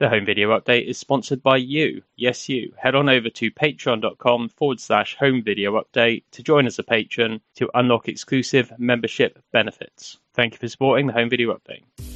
The home video update is sponsored by you. Yes, you. Head on over to patreon.com forward slash home video update to join as a patron to unlock exclusive membership benefits. Thank you for supporting the home video update.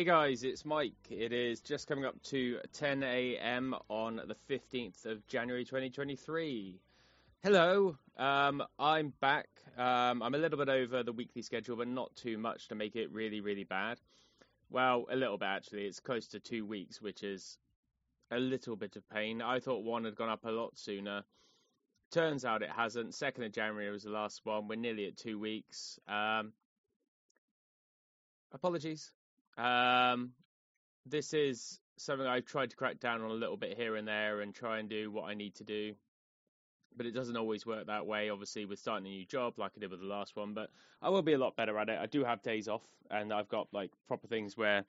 Hey guys, it's Mike. It is just coming up to 10 a.m. on the 15th of January 2023. Hello, um, I'm back. Um, I'm a little bit over the weekly schedule, but not too much to make it really, really bad. Well, a little bit actually. It's close to two weeks, which is a little bit of pain. I thought one had gone up a lot sooner. Turns out it hasn't. 2nd of January was the last one. We're nearly at two weeks. Um, apologies. Um, this is something I've tried to crack down on a little bit here and there and try and do what I need to do. But it doesn't always work that way, obviously, with starting a new job like I did with the last one. But I will be a lot better at it. I do have days off, and I've got like proper things where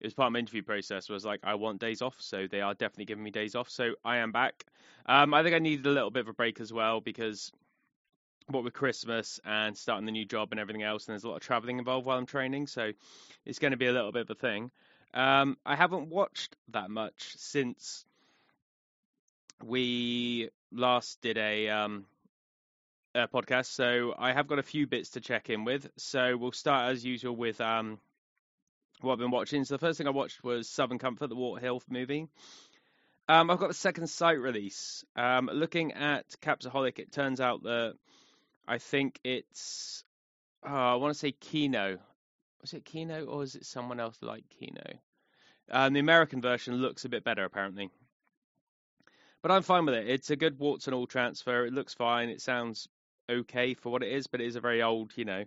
it was part of my interview process was like I want days off, so they are definitely giving me days off. So I am back. Um, I think I needed a little bit of a break as well because what with Christmas and starting the new job and everything else, and there's a lot of traveling involved while I'm training, so it's going to be a little bit of a thing. Um, I haven't watched that much since we last did a, um, a podcast, so I have got a few bits to check in with. So we'll start as usual with um, what I've been watching. So the first thing I watched was Southern Comfort, the Walter Hill movie. Um, I've got the second sight release. Um, looking at Capsaholic, it turns out that I think it's. Oh, I want to say Kino. Was it Kino or is it someone else like Kino? Um, the American version looks a bit better, apparently. But I'm fine with it. It's a good warts and all transfer. It looks fine. It sounds okay for what it is, but it is a very old, you know,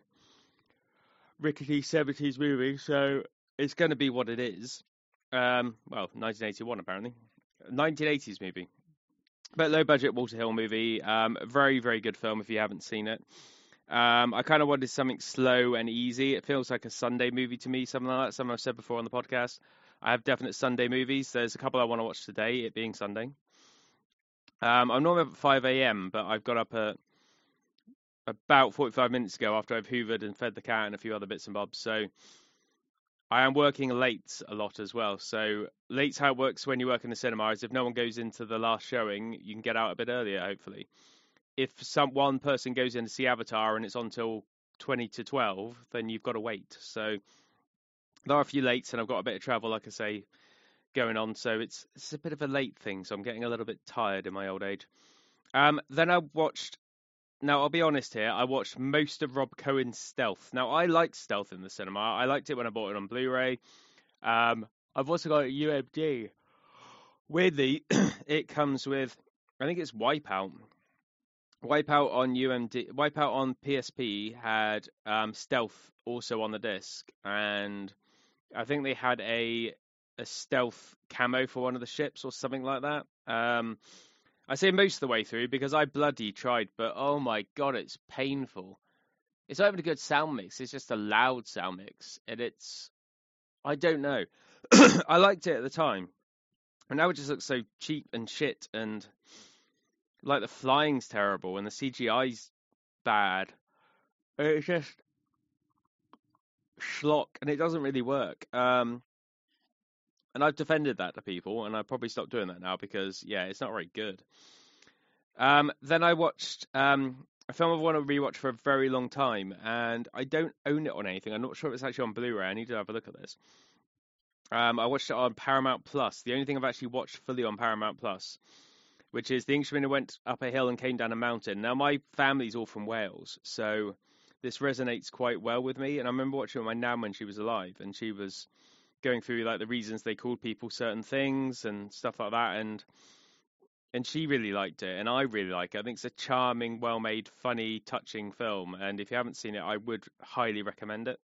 rickety 70s movie, so it's going to be what it is. Um, well, 1981 apparently. 1980s movie. But low budget Walter Hill movie. Um, very, very good film if you haven't seen it. Um, I kind of wanted something slow and easy. It feels like a Sunday movie to me, something like that. Something I've said before on the podcast. I have definite Sunday movies. There's a couple I want to watch today, it being Sunday. Um, I'm normally up at 5 a.m., but I've got up at about 45 minutes ago after I've hoovered and fed the cat and a few other bits and bobs. So I am working late a lot as well. So late's how it works when you work in the cinema is if no one goes into the last showing, you can get out a bit earlier, hopefully. If some one person goes in to see Avatar and it's on till 20 to 12, then you've got to wait. So there are a few lates, and I've got a bit of travel, like I say, going on. So it's it's a bit of a late thing. So I'm getting a little bit tired in my old age. Um, then I watched now, I'll be honest here. I watched most of Rob Cohen's Stealth. Now, I like Stealth in the cinema. I liked it when I bought it on Blu-ray. Um, I've also got UMD. Weirdly, it comes with, I think it's Wipeout. Wipeout on UMD, Wipeout on PSP had um, Stealth also on the disc, and I think they had a a stealth camo for one of the ships or something like that. Um, I say most of the way through because I bloody tried, but oh my god, it's painful. It's not even a good sound mix. It's just a loud sound mix, and it's I don't know. I liked it at the time, And now it just looks so cheap and shit, and like the flying's terrible and the CGI's bad. It's just schlock, and it doesn't really work. Um, and I've defended that to people, and I probably stopped doing that now because yeah, it's not very good. Um, then I watched um, a film I've wanted to rewatch for a very long time, and I don't own it on anything. I'm not sure if it's actually on Blu-ray. I need to have a look at this. Um, I watched it on Paramount Plus. The only thing I've actually watched fully on Paramount Plus, which is The Englishman who went up a hill and came down a mountain. Now my family's all from Wales, so this resonates quite well with me. And I remember watching it with my nan when she was alive, and she was going through like the reasons they called people certain things and stuff like that, and and she really liked it, and I really like it. I think it's a charming, well-made, funny, touching film, and if you haven't seen it, I would highly recommend it.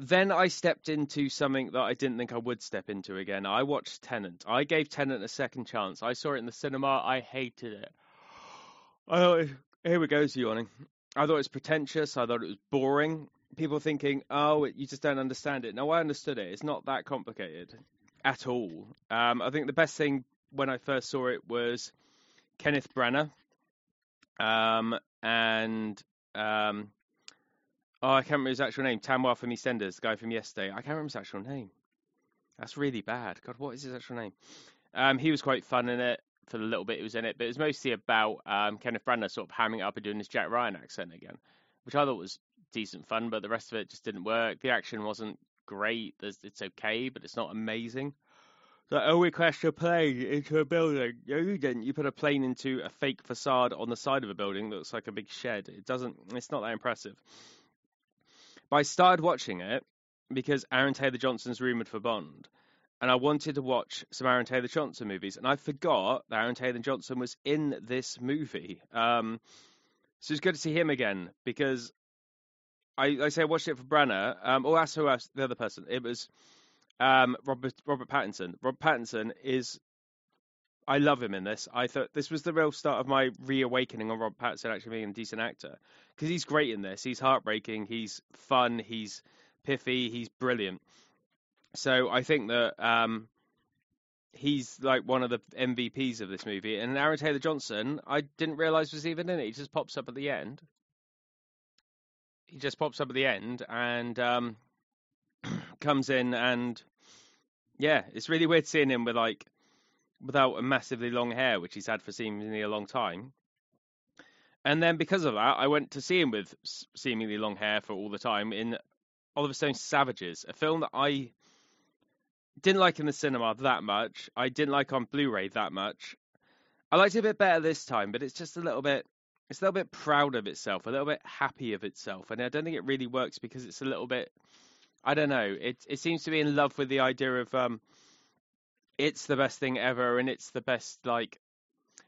Then I stepped into something that I didn't think I would step into again. I watched Tenet. I gave Tenet a second chance. I saw it in the cinema. I hated it. I thought, here we go, yawning. I thought it was pretentious. I thought it was boring. People thinking, oh, you just don't understand it. No, I understood it. It's not that complicated at all. Um, I think the best thing when I first saw it was Kenneth Branagh, um, and um, oh, I can't remember his actual name. Tamwar from EastEnders, the guy from yesterday. I can't remember his actual name. That's really bad. God, what is his actual name? Um, he was quite fun in it for the little bit he was in it, but it was mostly about um, Kenneth Branagh sort of hamming it up and doing his Jack Ryan accent again, which I thought was decent fun, but the rest of it just didn't work. The action wasn't great. it's okay, but it's not amazing. So, oh, we crashed a plane into a building. No, you didn't. You put a plane into a fake facade on the side of a building that looks like a big shed. It doesn't. It's not that impressive. But I started watching it because Aaron Taylor Johnson's rumored for Bond, and I wanted to watch some Aaron Taylor Johnson movies, and I forgot that Aaron Taylor Johnson was in this movie. Um, so it's good to see him again because I, I say I watched it for Branagh. Um, oh, that's who else, the other person. It was um, Robert Robert Pattinson. Robert Pattinson is. I love him in this. I thought this was the real start of my reawakening on Robert Pattinson actually being a decent actor because he's great in this. He's heartbreaking. He's fun. He's piffy. He's brilliant. So I think that um, he's like one of the MVPs of this movie. And Aaron Taylor Johnson, I didn't realize was even in it. He just pops up at the end. He just pops up at the end, and um, comes in and yeah, it's really weird seeing him with like without a massively long hair, which he's had for seemingly a long time. And then because of that, I went to see him with seemingly long hair for all the time in Oliver Stone's Savages, a film that I didn't like in the cinema that much. I didn't like on Blu-ray that much. I liked it a bit better this time, but it's just a little bit it's a little bit proud of itself, a little bit happy of itself, and I don't think it really works because it's a little bit I don't know. It it seems to be in love with the idea of um, it's the best thing ever, and it's the best like.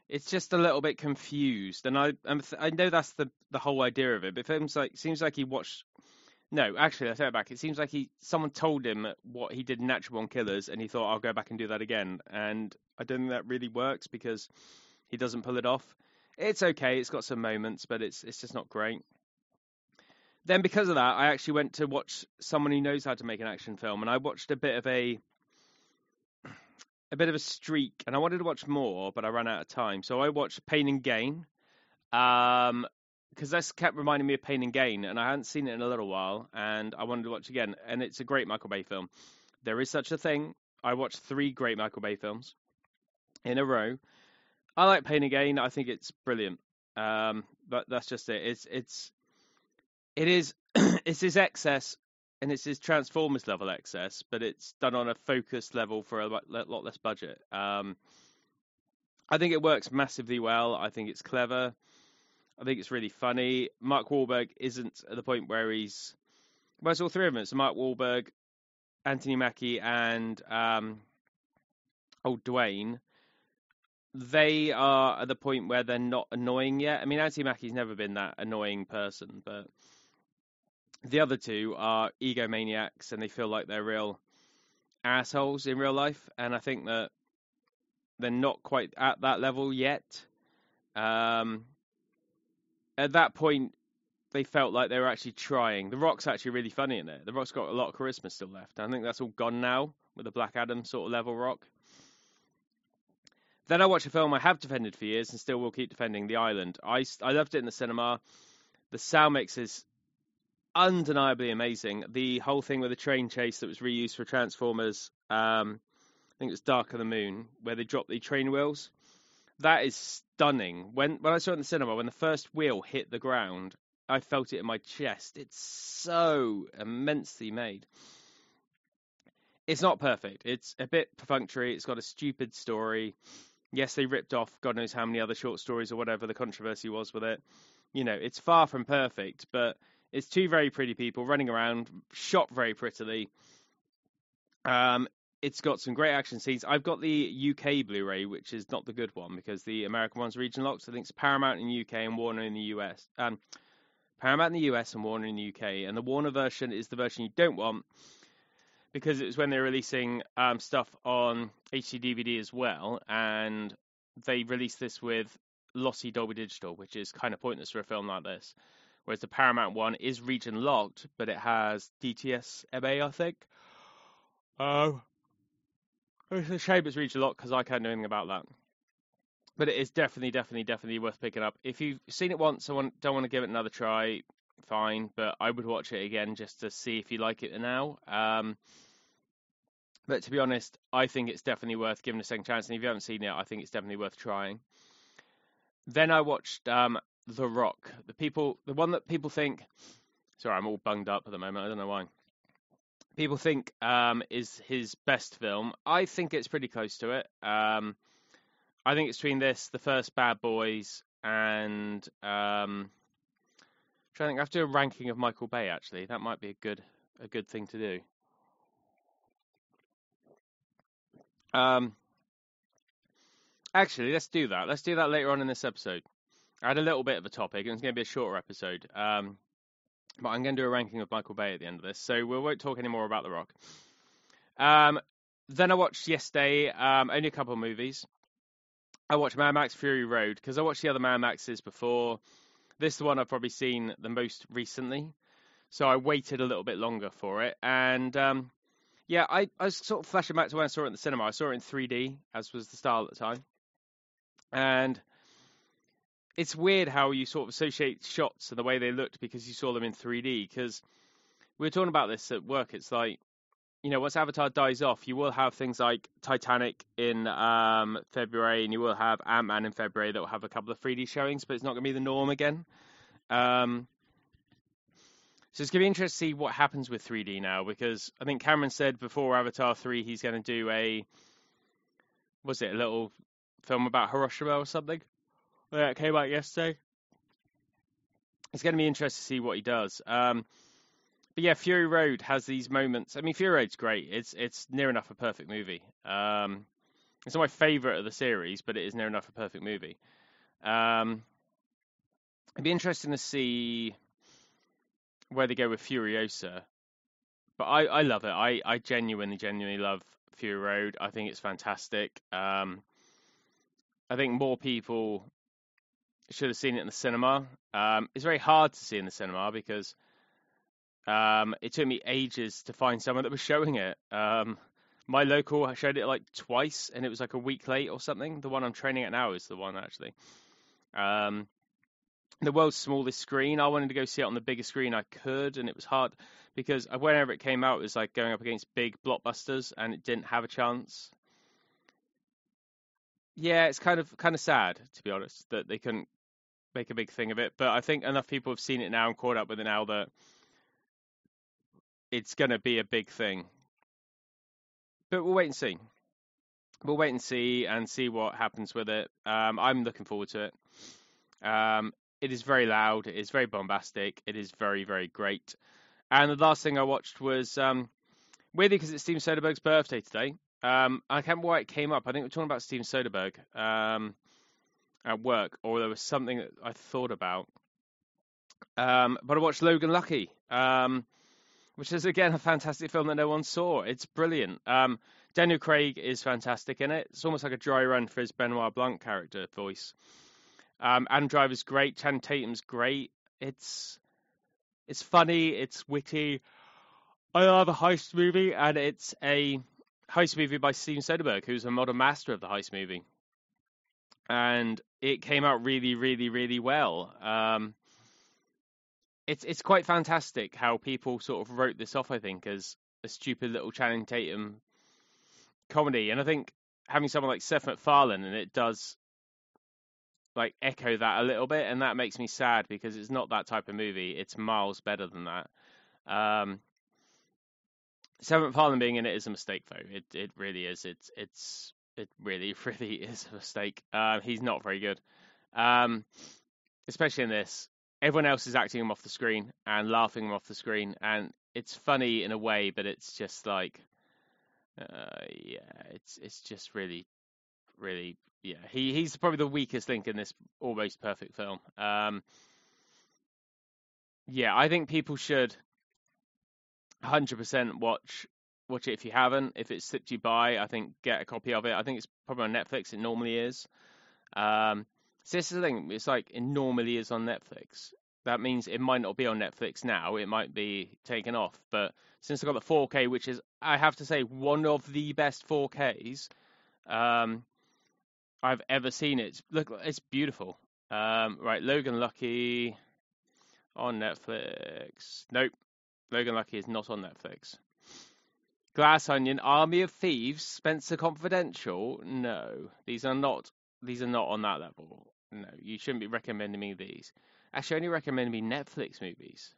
It's just a little bit confused, and I I'm, i know that's the the whole idea of it. But it seems like seems like he watched. No, actually, I take it back. It seems like he someone told him what he did in Natural Born Killers, and he thought I'll go back and do that again. And I don't think that really works because he doesn't pull it off. It's okay. It's got some moments, but it's it's just not great then because of that, I actually went to watch someone who knows how to make an action film, and I watched a bit of a a bit of a streak, and I wanted to watch more, but I ran out of time. So I watched Pain and Gain, um, because this kept reminding me of Pain and Gain, and I hadn't seen it in a little while, and I wanted to watch again. And it's a great Michael Bay film. There is such a thing. I watched three great Michael Bay films in a row. I like Pain Again. I think it's brilliant. Um, but that's just it. It's it's it is it's his excess and it's his Transformers level excess, but it's done on a focused level for a lot less budget. Um, I think it works massively well. I think it's clever. I think it's really funny. Mark Wahlberg isn't at the point where he's. Well, it's all three of them. It's Mark Wahlberg, Anthony Mackie, and um, oh Dwayne. They are at the point where they're not annoying yet. I mean, Anthony Mackie's never been that annoying person, but the other two are egomaniacs and they feel like they're real assholes in real life. And I think that they're not quite at that level yet. Um, at that point, they felt like they were actually trying. The Rock's actually really funny in it. The Rock's got a lot of charisma still left. I think that's all gone now with the Black Adam sort of level rock. Then I watched a film I have defended for years and still will keep defending, The Island. I, I loved it in the cinema. The sound mix is undeniably amazing. The whole thing with the train chase that was reused for Transformers, um, I think it was Dark of the Moon, where they dropped the train wheels. That is stunning. When when I saw it in the cinema, when the first wheel hit the ground, I felt it in my chest. It's so immensely made. It's not perfect. It's a bit perfunctory. It's got a stupid story. Yes, they ripped off God knows how many other short stories or whatever the controversy was with it. You know, it's far from perfect, but it's two very pretty people running around, shot very prettily. Um, it's got some great action scenes. I've got the UK Blu-ray, which is not the good one because the American one's region locked. So I think it's Paramount in the UK and Warner in the US. Um, Paramount in the US and Warner in the UK. And the Warner version is the version you don't want because it was when they were releasing um, stuff on HD DVD as well, and they released this with lossy Dolby Digital, which is kind of pointless for a film like this. Whereas the Paramount one is region locked, but it has DTS MA, I think. Oh, it's a shame it's region locked because I can't do anything about that. But it is definitely, definitely, definitely worth picking up. If you've seen it once and don't want to give it another try, fine. But I would watch it again just to see if you like it now. Um, but to be honest, I think it's definitely worth giving a second chance. And if you haven't seen it, I think it's definitely worth trying. Then I watched um, The Rock. The people, the one that people think. Sorry, I'm all bunged up at the moment. I don't know why. People think um, is his best film. I think it's pretty close to it. Um, I think it's between this, the first Bad Boys, and I think I have to do a ranking of Michael Bay. Actually, that might be a good a good thing to do. Um, actually, let's do that. Let's do that later on in this episode. I had a little bit of a topic, and it's going to be a shorter episode. Um, but I'm going to do a ranking of Michael Bay at the end of this, so we won't talk anymore about The Rock. Um, then I watched yesterday um, only a couple of movies. I watched Mad Max Fury Road because I watched the other Mad Maxes before. This is the one I've probably seen the most recently, so I waited a little bit longer for it. And um, yeah, I, I was sort of flashing back to when I saw it in the cinema. I saw it in 3D, as was the style at the time. And it's weird how you sort of associate shots and the way they looked because you saw them in 3D. Because we were talking about this at work. It's like, you know, once Avatar dies off, you will have things like Titanic in um, February, and you will have Ant Man in February that will have a couple of 3D showings, but it's not going to be the norm again. Um, so it's going to be interesting to see what happens with 3D now, because I think Cameron said before Avatar 3 he's going to do a, was it a little film about Hiroshima or something? It came out yesterday. It's going to be interesting to see what he does. Um, but yeah, Fury Road has these moments. I mean, Fury Road's great. It's it's near enough a perfect movie. Um, it's not my favorite of the series, but it is near enough a perfect movie. Um, it'd be interesting to see where they go with Furiosa. But I, I love it. I, I genuinely, genuinely love Fury Road. I think it's fantastic. Um, I think more people should have seen it in the cinema. Um, it's very hard to see in the cinema because um, it took me ages to find someone that was showing it. Um, my local showed it like twice, and it was like a week late or something. The one I'm training at now is the one actually. Um, the world's smallest screen. I wanted to go see it on the biggest screen I could, and it was hard because whenever it came out, it was like going up against big blockbusters, and it didn't have a chance. Yeah, it's kind of kind of sad to be honest that they couldn't make a big thing of it. But I think enough people have seen it now and caught up with it now that it's going to be a big thing. But we'll wait and see. We'll wait and see and see what happens with it. Um, I'm looking forward to it. Um, it is very loud. It is very bombastic. It is very, very great. And the last thing I watched was um, weirdly because it's Steven Soderbergh's birthday today. Um, I can't remember why it came up. I think we are talking about Steven Soderbergh. Um, at work, or there was something that I thought about. Um, but I watched Logan Lucky, um, which is again a fantastic film that no one saw. It's brilliant. Um, Daniel Craig is fantastic in it. It's almost like a dry run for his Benoit Blanc character voice. Um, Adam Driver's great. Channing Tatum's great. It's it's funny. It's witty. I love a heist movie, and it's a heist movie by Steven Soderbergh, who's a modern master of the heist movie, and it came out really, really, really well. Um, it's it's quite fantastic how people sort of wrote this off. I think as a stupid little Channing Tatum comedy, and I think having someone like Seth MacFarlane and it does like echo that a little bit, and that makes me sad because it's not that type of movie. It's miles better than that. Um, Seth MacFarlane being in it is a mistake, though. It it really is. It's it's it really really is a mistake. Uh, he's not very good, um, especially in this. Everyone else is acting him off the screen and laughing him off the screen, and it's funny in a way, but it's just like, uh, yeah, it's it's just really, really, yeah. He he's probably the weakest link in this almost perfect film. Um, yeah, I think people should 100% watch watch it if you haven't. If it slipped you by, I think get a copy of it. I think it's probably on Netflix. It normally is. Um, so this is the thing. It's like it normally is on Netflix. That means it might not be on Netflix now. It might be taken off. But since I got the 4K, which is I have to say one of the best 4Ks um, I've ever seen. It look, it's beautiful. Um, right, Logan Lucky on Netflix. Nope, Logan Lucky is not on Netflix. Glass Onion, Army of Thieves, Spencer Confidential. No, these are not. These are not on that level. No, you shouldn't be recommending me these. Actually, only recommended me Netflix movies.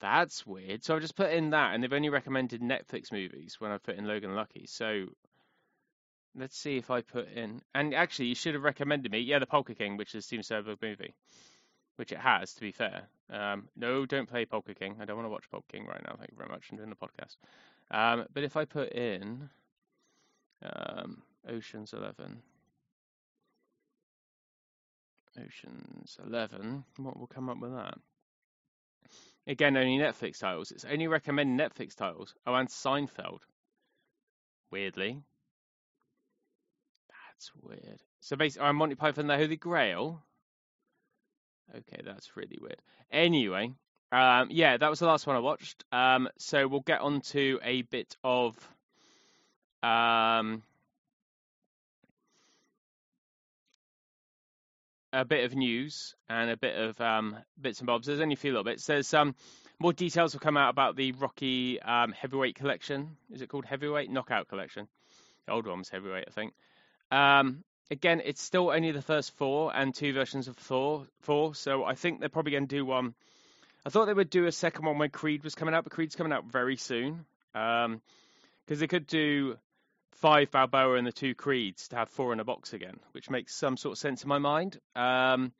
That's weird. So I've just put in that, and they've only recommended Netflix movies when I put in Logan Lucky. So let's see if I put in. And actually, you should have recommended me. Yeah, the Polka King, which is a Steven Soderbergh movie, which it has. To be fair, um, no, don't play Polka King. I don't want to watch Polka King right now. Thank you very much. I'm doing the podcast. Um, but if I put in um, Ocean's Eleven. Ocean's Eleven. What will come up with that? Again, only Netflix titles. It's only recommending Netflix titles. Oh, and Seinfeld. Weirdly. That's weird. So basically, I'm Monty Python the Holy Grail. Okay, that's really weird. Anyway, um, yeah, that was the last one I watched. Um, so we'll get on to a bit of um, a bit of news and a bit of um, bits and bobs. There's only a few little bits. There's um, more details have come out about the Rocky um, Heavyweight Collection. Is it called Heavyweight Knockout Collection? The old one was Heavyweight, I think. Um, again, it's still only the first four and two versions of Thor. Four, so I think they're probably going to do one. I thought they would do a second one when Creed was coming out, but Creed's coming out very soon. Because um, they could do five Balboa and the two Creeds to have four in a box again, which makes some sort of sense in my mind. Um,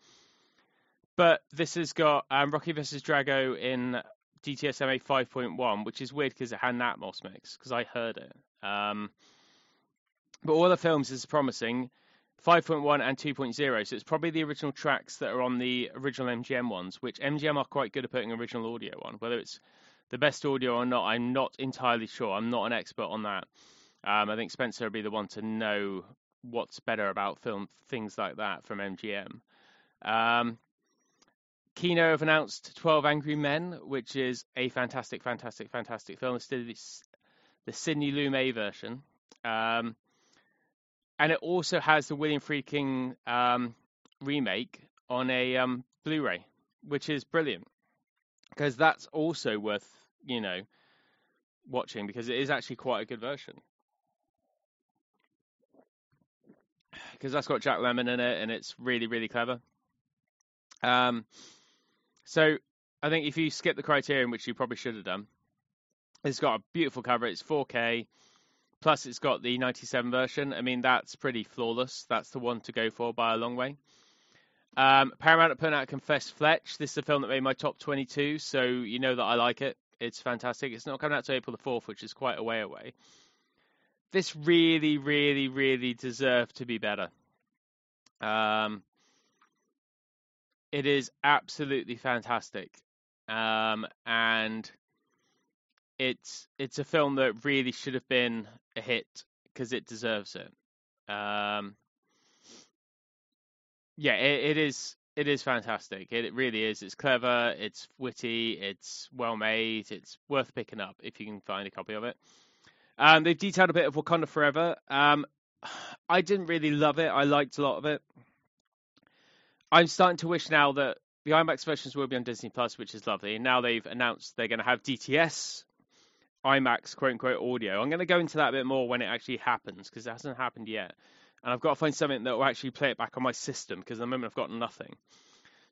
but this has got um, Rocky vs. Drago in DTSMA 5.1, which is weird because it had an Atmos mix, because I heard it. Um, but all the films is promising 5.1 and 2.0, so it's probably the original tracks that are on the original MGM ones, which MGM are quite good at putting original audio on. Whether it's the best audio or not, I'm not entirely sure. I'm not an expert on that. Um, I think Spencer would be the one to know what's better about film things like that from MGM. Um, Kino have announced 12 Angry Men, which is a fantastic, fantastic, fantastic film. It's the, the Sidney Lumet version. Um, and it also has the William Friedkin um, remake on a um, Blu-ray, which is brilliant because that's also worth you know watching because it is actually quite a good version. Because that's got Jack Lemmon in it, and it's really really clever. Um, so I think if you skip the criterion, which you probably should have done, it's got a beautiful cover. It's 4K, plus it's got the 97 version. I mean, that's pretty flawless. That's the one to go for by a long way. Um, Paramount putting out Confess Fletch. This is a film that made my top 22, so you know that I like it. It's fantastic. It's not coming out to April the 4th, which is quite a way away this really, really, really deserved to be better. Um, it is absolutely fantastic, um, and it's it's a film that really should have been a hit because it deserves it. Um, yeah, it, it is. It is fantastic. It, it really is. It's clever. It's witty. It's well made. It's worth picking up if you can find a copy of it. Um, they've detailed a bit of Wakanda Forever. Um, I didn't really love it. I liked a lot of it. I'm starting to wish now that the IMAX versions will be on Disney Plus, which is lovely. And now they've announced they're going to have DTS IMAX quote unquote audio. I'm going to go into that a bit more when it actually happens because it hasn't happened yet. And I've got to find something that will actually play it back on my system because at the moment I've got nothing.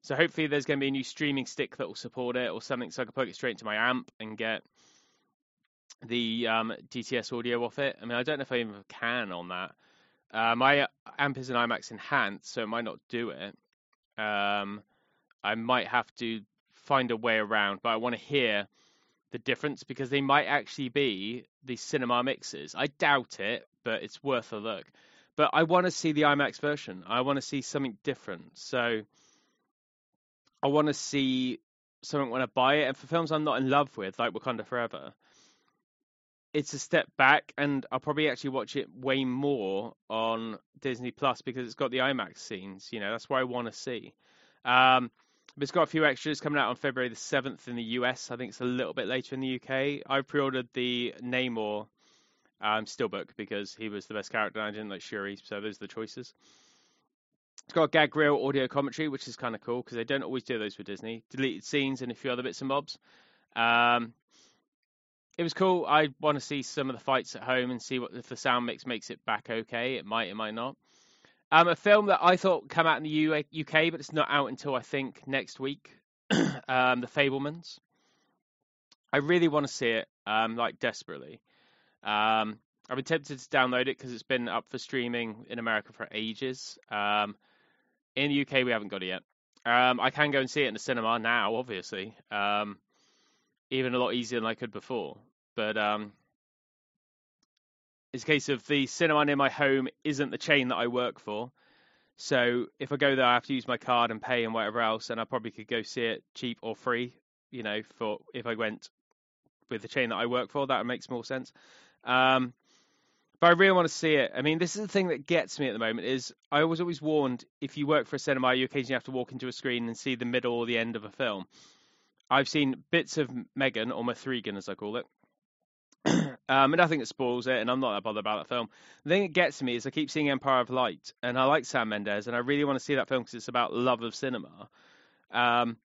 So hopefully there's going to be a new streaming stick that will support it or something so I can plug it straight into my amp and get the um, DTS audio off it. I mean, I don't know if I even can on that. Uh, my amp is an IMAX Enhanced, so it might not do it. Um, I might have to find a way around, but I want to hear the difference because they might actually be the cinema mixes. I doubt it, but it's worth a look. But I want to see the IMAX version. I want to see something different. So I want to see something when I buy it. And for films I'm not in love with, like Wakanda Forever, it's a step back, and I'll probably actually watch it way more on Disney Plus because it's got the IMAX scenes. You know, that's what I want to see. Um, but it's got a few extras coming out on February the 7th in the US. I think it's a little bit later in the UK. I pre ordered the Namor um, Steelbook because he was the best character. and I didn't like Shuri, so those are the choices. It's got gag reel audio commentary, which is kind of cool because they don't always do those for Disney. Deleted scenes and a few other bits and bobs. Um, it was cool. I want to see some of the fights at home and see what if the sound mix makes it back okay. It might, it might not. Um, a film that I thought would come out in the UK, but it's not out until I think next week. um, the Fabelmans. I really want to see it, um, like desperately. Um, I've been tempted to download it because it's been up for streaming in America for ages. Um, in the UK, we haven't got it yet. Um, I can go and see it in the cinema now, obviously, um, even a lot easier than I could before. But um, it's a case of the cinema near my home isn't the chain that I work for. So if I go there, I have to use my card and pay and whatever else, and I probably could go see it cheap or free. You know, for if I went with the chain that I work for, that makes more sense. Um, but I really want to see it. I mean, this is the thing that gets me at the moment is I was always warned if you work for a cinema, you occasionally have to walk into a screen and see the middle or the end of a film. I've seen bits of Megan or Mithrigan, as I call it, um, and think it spoils it, and I'm not that bothered about that film. The thing that gets me is I keep seeing Empire of Light, and I like Sam Mendes, and I really want to see that film because it's about love of cinema. Um,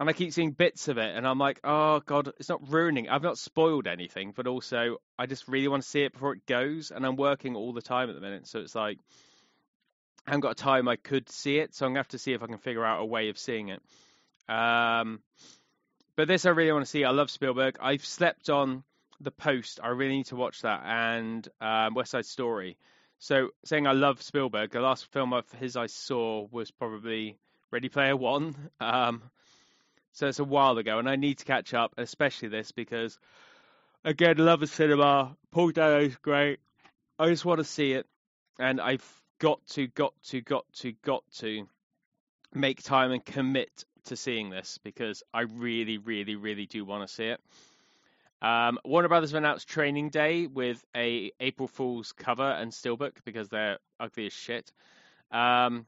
and I keep seeing bits of it, and I'm like, oh god, it's not ruining. I've not spoiled anything, but also I just really want to see it before it goes, and I'm working all the time at the minute, so it's like I haven't got time I could see it, so I'm gonna have to see if I can figure out a way of seeing it. Um, but this I really want to see. I love Spielberg. I've slept on the Post. I really need to watch that and um, West Side Story. So saying I love Spielberg, the last film of his I saw was probably Ready Player One. Um, so it's a while ago, and I need to catch up, especially this because again, love of cinema. Paul Dano's great. I just want to see it, and I've got to, got to, got to, got to make time and commit to seeing this because I really, really, really do want to see it. Um, Warner Brothers have announced Training Day with a April Fool's cover and steelbook because they're ugly as shit. Um,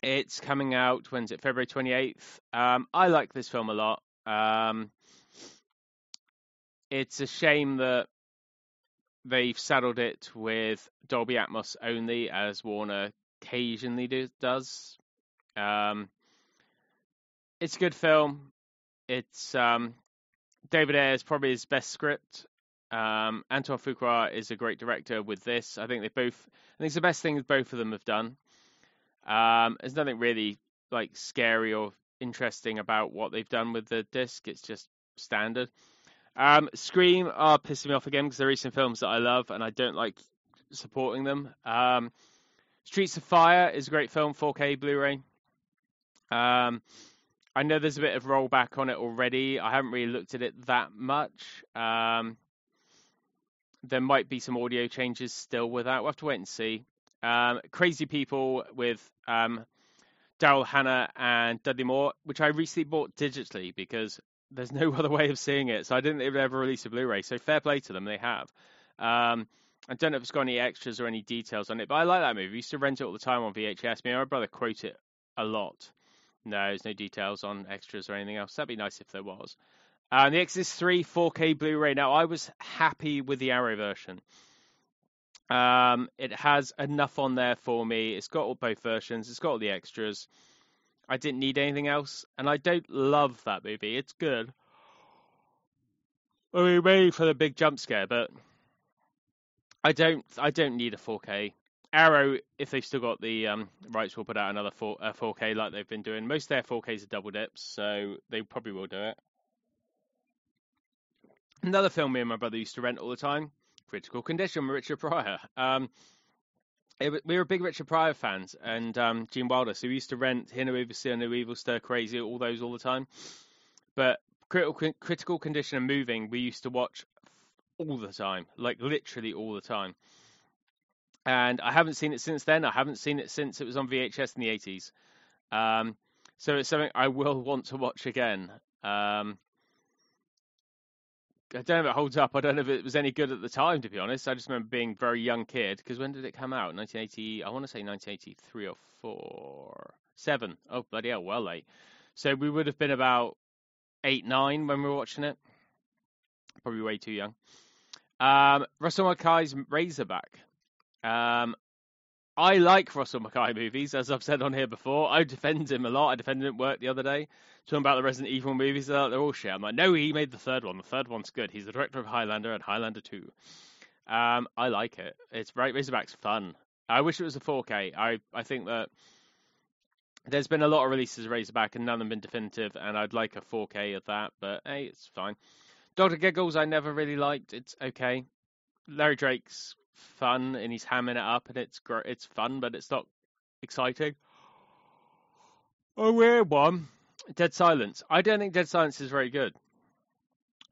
it's coming out when's it? February 28th. Um, I like this film a lot. Um, it's a shame that they've saddled it with Dolby Atmos only, as Warner occasionally do, does. Um, it's a good film. It's um, David Ayer is probably his best script. Um, Antoine Fuqua is a great director with this. I think they both. I think it's the best thing both of them have done. Um, there's nothing really like scary or interesting about what they've done with the disc. It's just standard. Um, Scream are pissing me off again because they're recent films that I love and I don't like supporting them. Um, Streets of Fire is a great film, 4K Blu-ray. Um, I know there's a bit of rollback on it already. I haven't really looked at it that much. Um, there might be some audio changes still with that. We'll have to wait and see. Um, Crazy People with um, Daryl Hannah and Dudley Moore, which I recently bought digitally because there's no other way of seeing it. So I didn't ever release a Blu-ray. So fair play to them, they have. Um, I don't know if it's got any extras or any details on it, but I like that movie. I used to rent it all the time on VHS. Me and my brother quote it a lot. No, there's no details on extras or anything else. That'd be nice if there was. Uh, the Exorcist 3 4K Blu-ray. Now, I was happy with the Arrow version. Um, it has enough on there for me. It's got all both versions. It's got all the extras. I didn't need anything else, and I don't love that movie. It's good. I mean, maybe for the big jump scare, but I don't. I don't need a 4K. Arrow, if they've still got the um, rights, will put out another 4, uh, 4K like they've been doing. Most of their 4Ks are double dips, so they probably will do it. Another film me and my brother used to rent all the time Critical Condition with Richard Pryor. Um, it, we were big Richard Pryor fans and um, Gene Wilder, so we used to rent Hear No Evil, See No Evil, Stir Crazy, all those all the time. But Critical, Critical Condition and Moving, we used to watch all the time, like literally all the time. And I haven't seen it since then. I haven't seen it since it was on VHS in the 80s. Um, so it's something I will want to watch again. Um, I don't know if it holds up. I don't know if it was any good at the time, to be honest. I just remember being very young kid. Because when did it come out? 1980. I want to say 1983 or four, seven. Oh bloody hell, well late. So we would have been about eight, nine when we were watching it. Probably way too young. Um, Russell Mulcahy's Razorback. Um, I like Russell Mulcahy movies, as I've said on here before. I defend him a lot. I defended him at work the other day, talking about the Resident Evil movies. They're, all shit. I'm like, no, he made the third one. The third one's good. He's the director of Highlander and Highlander 2. Um, I like it. It's right. Razorback's fun. I wish it was a 4K. I, I think that there's been a lot of releases of Razorback and none of them been definitive, and I'd like a 4K of that, but hey, it's fine. Dr. Giggles, I never really liked. It's okay. Larry Drake's fun and he's hamming it up and it's gr- it's fun, but it's not exciting. A weird one, Dead Silence. I don't think Dead Silence is very good.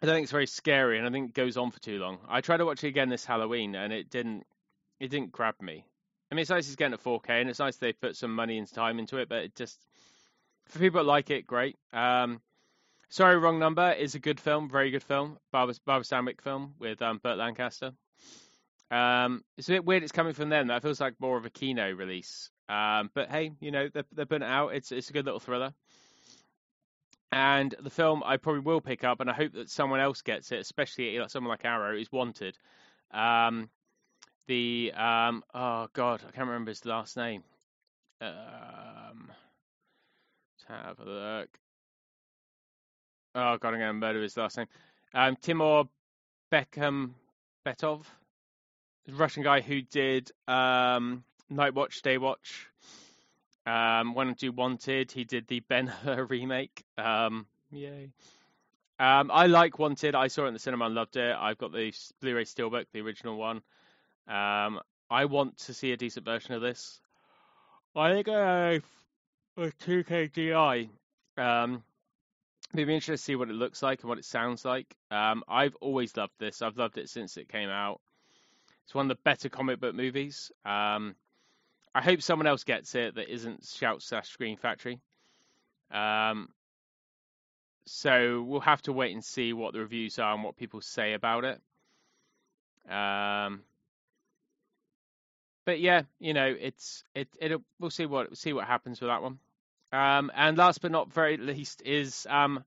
I don't think it's very scary, and I think it goes on for too long. I tried to watch it again this Halloween, and it didn't it didn't grab me. I mean, it's nice it's getting a 4K, and it's nice they put some money and time into it, but it just for people that like it, great. Um, Sorry, Wrong Number is a good film, very good film. Barbara, Barbara Stanwyck film with um, Burt Lancaster. Um, it's a bit weird. It's coming from them. That feels like more of a Kino release. Um, but hey, you know they're, they're putting it out. It's it's a good little thriller. And the film I probably will pick up, and I hope that someone else gets it, especially someone like Arrow, is Wanted. Um, the um, oh god, I can't remember his last name. Um, let's have a look. Oh god, I'm going to murder his last name. Um, Timur Beckham Betov. Russian guy who did um, Night Watch, Day Watch. Um, One and Wanted. He did the Ben Hur remake. Um, yay. Um, I like Wanted. I saw it in the cinema and loved it. I've got the Blu-ray Steelbook, the original one. Um, I want to see a decent version of this. I think a, a 2K DI. Um, it'd be interesting to see what it looks like and what it sounds like. Um, I've always loved this. I've loved it since it came out. It's one of the better comic book movies. Um, I hope someone else gets it that isn't Shout slash Scream Factory. Um, so we'll have to wait and see what the reviews are and what people say about it. Um, but yeah, you know, it's it it we'll see what see what happens with that one. Um, and last but not very least is um,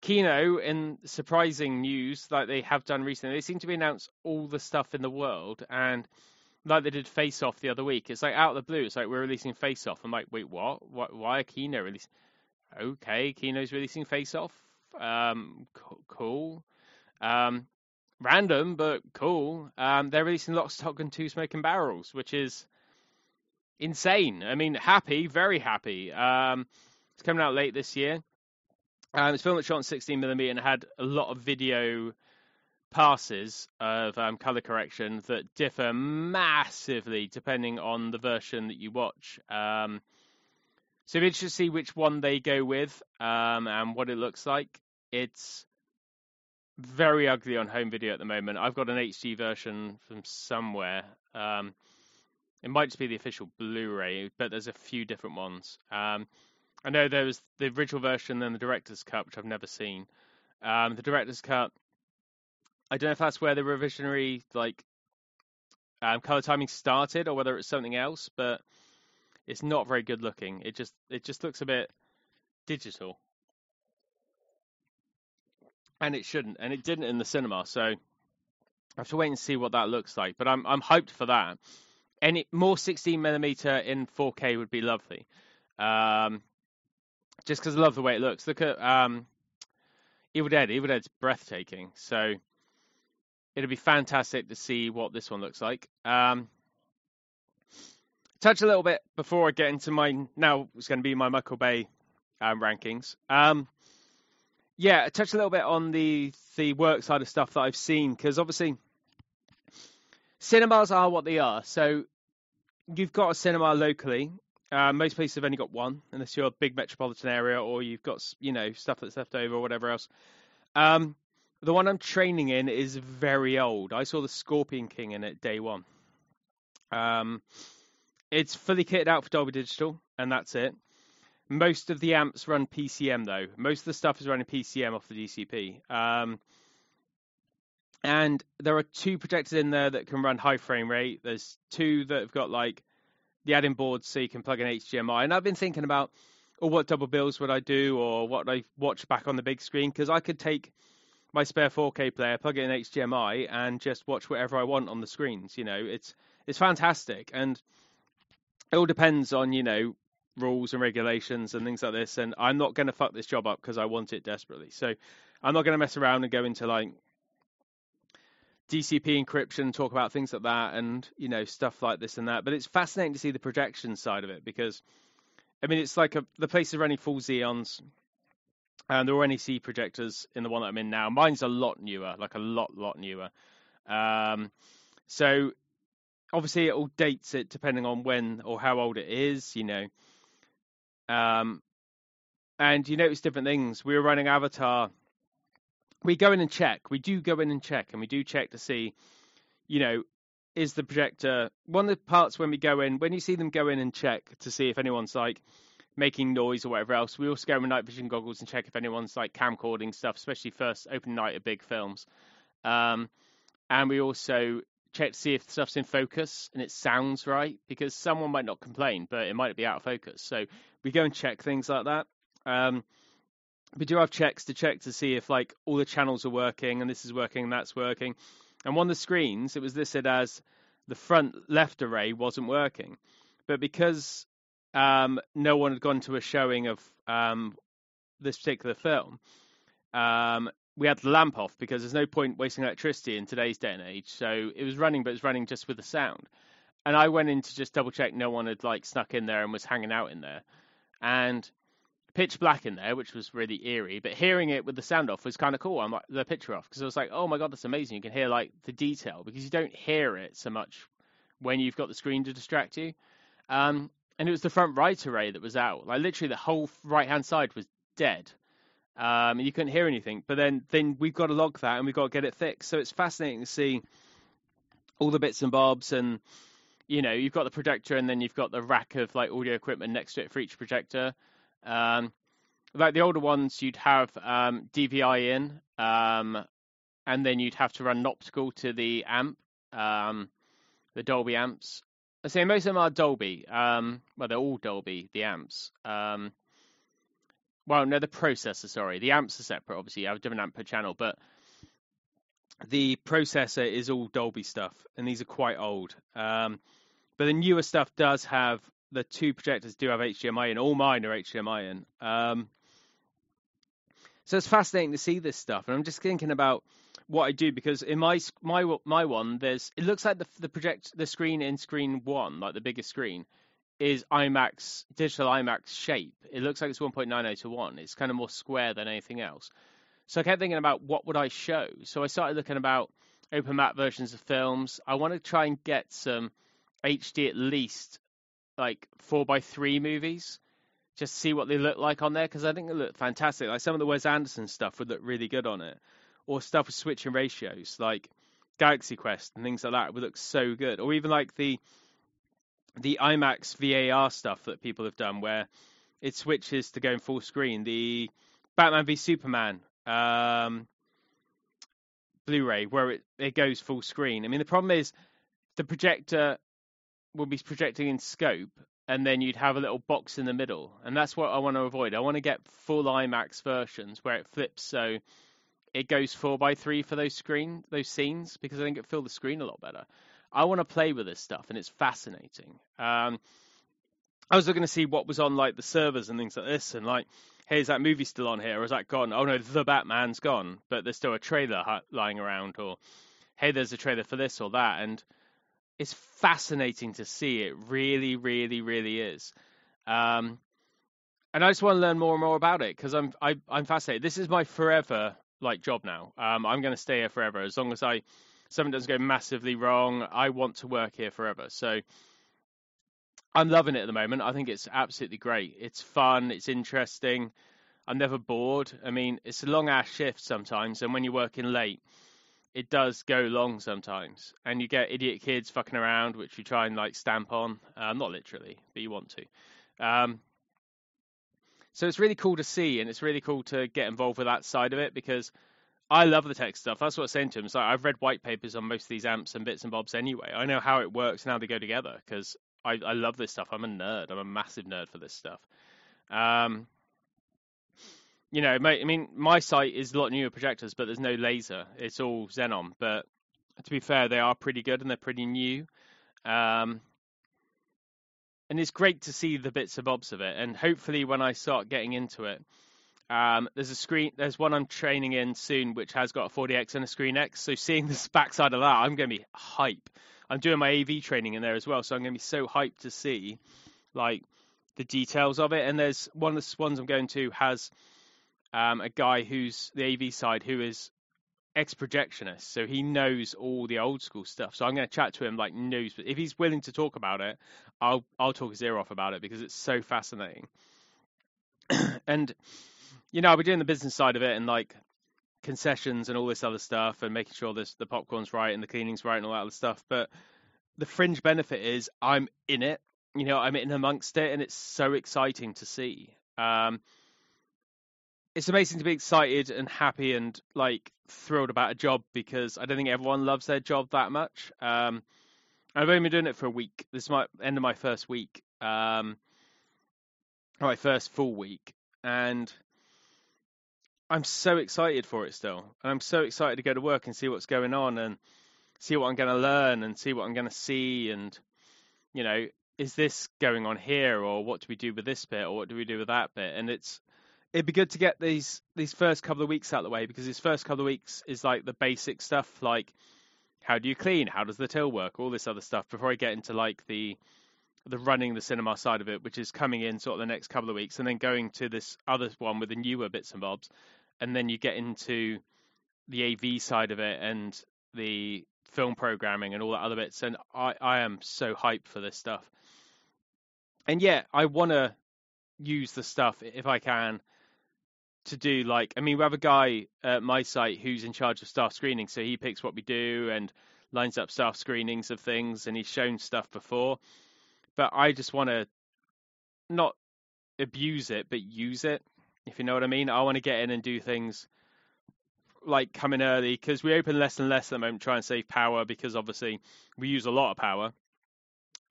Kino, in surprising news, like they have done recently, they seem to be announce all the stuff in the world, and like they did Face Off the other week, it's like out of the blue. It's like we're releasing Face Off. I'm like, wait, what? Why, why are Kino releasing? Okay, Kino's releasing Face Off. Um, cool. Um, random, but cool. Um, they're releasing Lock, Stock, and Two Smoking Barrels, which is insane. I mean, happy, very happy. Um, it's coming out late this year. Um, it's filmed shot on 16 millimeter and had a lot of video passes of um, color correction that differ massively depending on the version that you watch. Um, so it's interesting to see which one they go with um, and what it looks like. It's very ugly on home video at the moment. I've got an HD version from somewhere. Um, it might just be the official Blu-ray, but there's a few different ones. I know there was the original version and the director's cut, which I've never seen. Um, the director's cut, I don't know if that's where the revisionary like um, color timing started or whether it's something else, but it's not very good looking. It just it just looks a bit digital. and it shouldn't, and it didn't in the cinema. So I have to wait and see what that looks like. But I'm I'm hyped for that. Any more 16 millimeter in 4K would be lovely. Um, just because I love the way it looks. Look at um, Evil Dead. Evil Dead's breathtaking. So it'll be fantastic to see what this one looks like. Um, touch a little bit before I get into my now it's going to be my Michael Bay um, rankings. Um, yeah, touch a little bit on the the work side of stuff that I've seen because obviously cinemas are what they are. So you've got a cinema locally. Uh, most places have only got one, unless you're a big metropolitan area or you've got you know stuff that's left over or whatever else. Um, the one I'm training in is very old. I saw the Scorpion King in it day one. Um, it's fully kitted out for Dolby Digital, and that's it. Most of the amps run PCM though. Most of the stuff is running PCM off the DCP. Um, and there are two projectors in there that can run high frame rate. There's two that have got like the add-in boards so you can plug in HDMI. And I've been thinking about, or oh, what double bills would I do, or what I watch back on the big screen because I could take my spare 4K player, plug it in HDMI, and just watch whatever I want on the screens. You know, it's it's fantastic, and it all depends on you know rules and regulations and things like this. And I'm not going to fuck this job up because I want it desperately. So I'm not going to mess around and go into like DCP encryption, talk about things like that, and you know stuff like this and that. But it's fascinating to see the projection side of it because, I mean, it's like a, the place is running full Xenons, and there are NEC projectors in the one that I'm in now. Mine's a lot newer, like a lot, lot newer. Um, so obviously it all dates it depending on when or how old it is, you know. Um, and you notice different things. We were running Avatar. We go in and check. We do go in and check, and we do check to see, you know, is the projector one of the parts when we go in when you see them go in and check to see if anyone's like making noise or whatever else. We also go in with night vision goggles and check if anyone's like camcording stuff, especially first open night of big films. Um, and we also check to see if stuff's in focus and it sounds right because someone might not complain, but it might be out of focus. So we go and check things like that. Um, we do have checks to check to see if like all the channels are working and this is working and that's working. And on the screens, it was listed as the front left array wasn't working, but because um, no one had gone to a showing of um, this particular film, um, we had the lamp off because there's no point wasting electricity in today's day and age. So it was running, but it was running just with the sound. And I went in to just double check no one had like snuck in there and was hanging out in there. And pitch black in there, which was really eerie. But hearing it with the sound off was kind of cool. I'm like the picture off because I was like, oh my god, that's amazing. You can hear like the detail because you don't hear it so much when you've got the screen to distract you. Um, and it was the front right array that was out. Like literally, the whole right hand side was dead um, and you couldn't hear anything. But then, then we've got to log that and we've got to get it fixed. So it's fascinating to see all the bits and bobs, and you know, you've got the projector, and then you've got the rack of like audio equipment next to it for each projector. Um, like the older ones, you'd have um, DVI in, um, and then you'd have to run an optical to the amp, um, the Dolby amps. I say most of them are Dolby. Um, well, they're all Dolby, the amps. Um, well, no, the processor. Sorry, the amps are separate. Obviously, you have a different amp per channel, but the processor is all Dolby stuff, and these are quite old. Um, but the newer stuff does have the two projectors do have HDMI in. All mine are HDMI in. Um, so it's fascinating to see this stuff, and I'm just thinking about what I do because in my my my one, there's it looks like the the project the screen in screen one, like the biggest screen, is IMAX digital IMAX shape. It looks like it's 1.90 to 1. It's kind of more square than anything else. So I kept thinking about what would I show. So I started looking about open matte versions of films. I want to try and get some HD at least like four by three movies just see what they look like on there because I think they look fantastic. Like some of the Wes Anderson stuff would look really good on it, or stuff with switching ratios like Galaxy Quest and things like that would look so good, or even like the the IMAX VAR stuff that people have done, where it switches to going full screen. The Batman v Superman um, Blu-ray, where it, it goes full screen. I mean, the problem is the projector will be projecting in scope, and then you'd have a little box in the middle, and that's what I want to avoid. I want to get full IMAX versions where it flips so it goes four by three for those screen those scenes because I think it fill the screen a lot better. I want to play with this stuff, and it's fascinating. Um, I was looking to see what was on like the servers and things like this, and like, hey, is that movie still on here, or is that gone? Oh no, the Batman's gone, but there's still a trailer lying around, or hey, there's a trailer for this or that, and it's fascinating to see. It really, really, really is. Um, and I just want to learn more and more about it because I'm I, am i am fascinated. This is my forever like job now. Um, I'm going to stay here forever as long as I something doesn't go massively wrong. I want to work here forever. So I'm loving it at the moment. I think it's absolutely great. It's fun. It's interesting. I'm never bored. I mean, it's a long ass shift sometimes, and when you're working late, it does go long sometimes, and you get idiot kids fucking around, which you try and like stamp on. Uh, not literally, but you want to. Um, so it's really cool to see, and it's really cool to get involved with that side of it because I love the tech stuff. That's what I was saying to him. So I've read white papers on most of these amps and bits and bobs anyway. I know how it works and how they go together because I, I love this stuff. I'm a nerd. I'm a massive nerd for this stuff. Um, you know, I mean, my site is a lot newer projectors, but there's no laser. It's all Xenon. But to be fair, they are pretty good and they're pretty new. Um, and it's great to see the bits and bobs of it. And hopefully, when I start getting into it, um, there's a screen. There's one I'm training in soon, which has got a 4DX and a Screen X. So seeing the backside of that, I'm going to be hype. I'm doing my AV training in there as well, so I'm going to be so hyped to see like the details of it. And there's one of the ones I'm going to has um, a guy who's the AV side who is ex projectionist, so he knows all the old school stuff. So I'm going to chat to him like news. But if he's willing to talk about it, I'll I'll talk his ear off about it because it's so fascinating. and you know, I'll be doing the business side of it and like concessions and all this other stuff and making sure this the popcorn's right and the cleaning's right and all that other stuff. But the fringe benefit is I'm in it. You know, I'm in amongst it, and it's so exciting to see. Um, it's amazing to be excited and happy and like thrilled about a job because I don't think everyone loves their job that much. Um, I've only been doing it for a week. This is my end of my first week, um, my first full week, and I'm so excited for it still. And I'm so excited to go to work and see what's going on and see what I'm going to learn and see what I'm going to see and you know is this going on here or what do we do with this bit or what do we do with that bit and it's it'd be good to get these these first couple of weeks out of the way because this first couple of weeks is like the basic stuff like how do you clean? How does the till work? All this other stuff before i get into like the the running the cinema side of it which is coming in sort of the next couple of weeks and then going to this other one with the newer bits and bobs and then you get into the av side of it and the film programming and all that other bits and i i am so hyped for this stuff. And yeah i want to use the stuff if i can to do like I mean we have a guy at my site who's in charge of staff screening, so he picks what we do and lines up staff screenings of things, and he's shown stuff before. But I just want to not abuse it, but use it, if you know what I mean. I want to get in and do things like coming early because we open less and less at the moment, try and save power because obviously we use a lot of power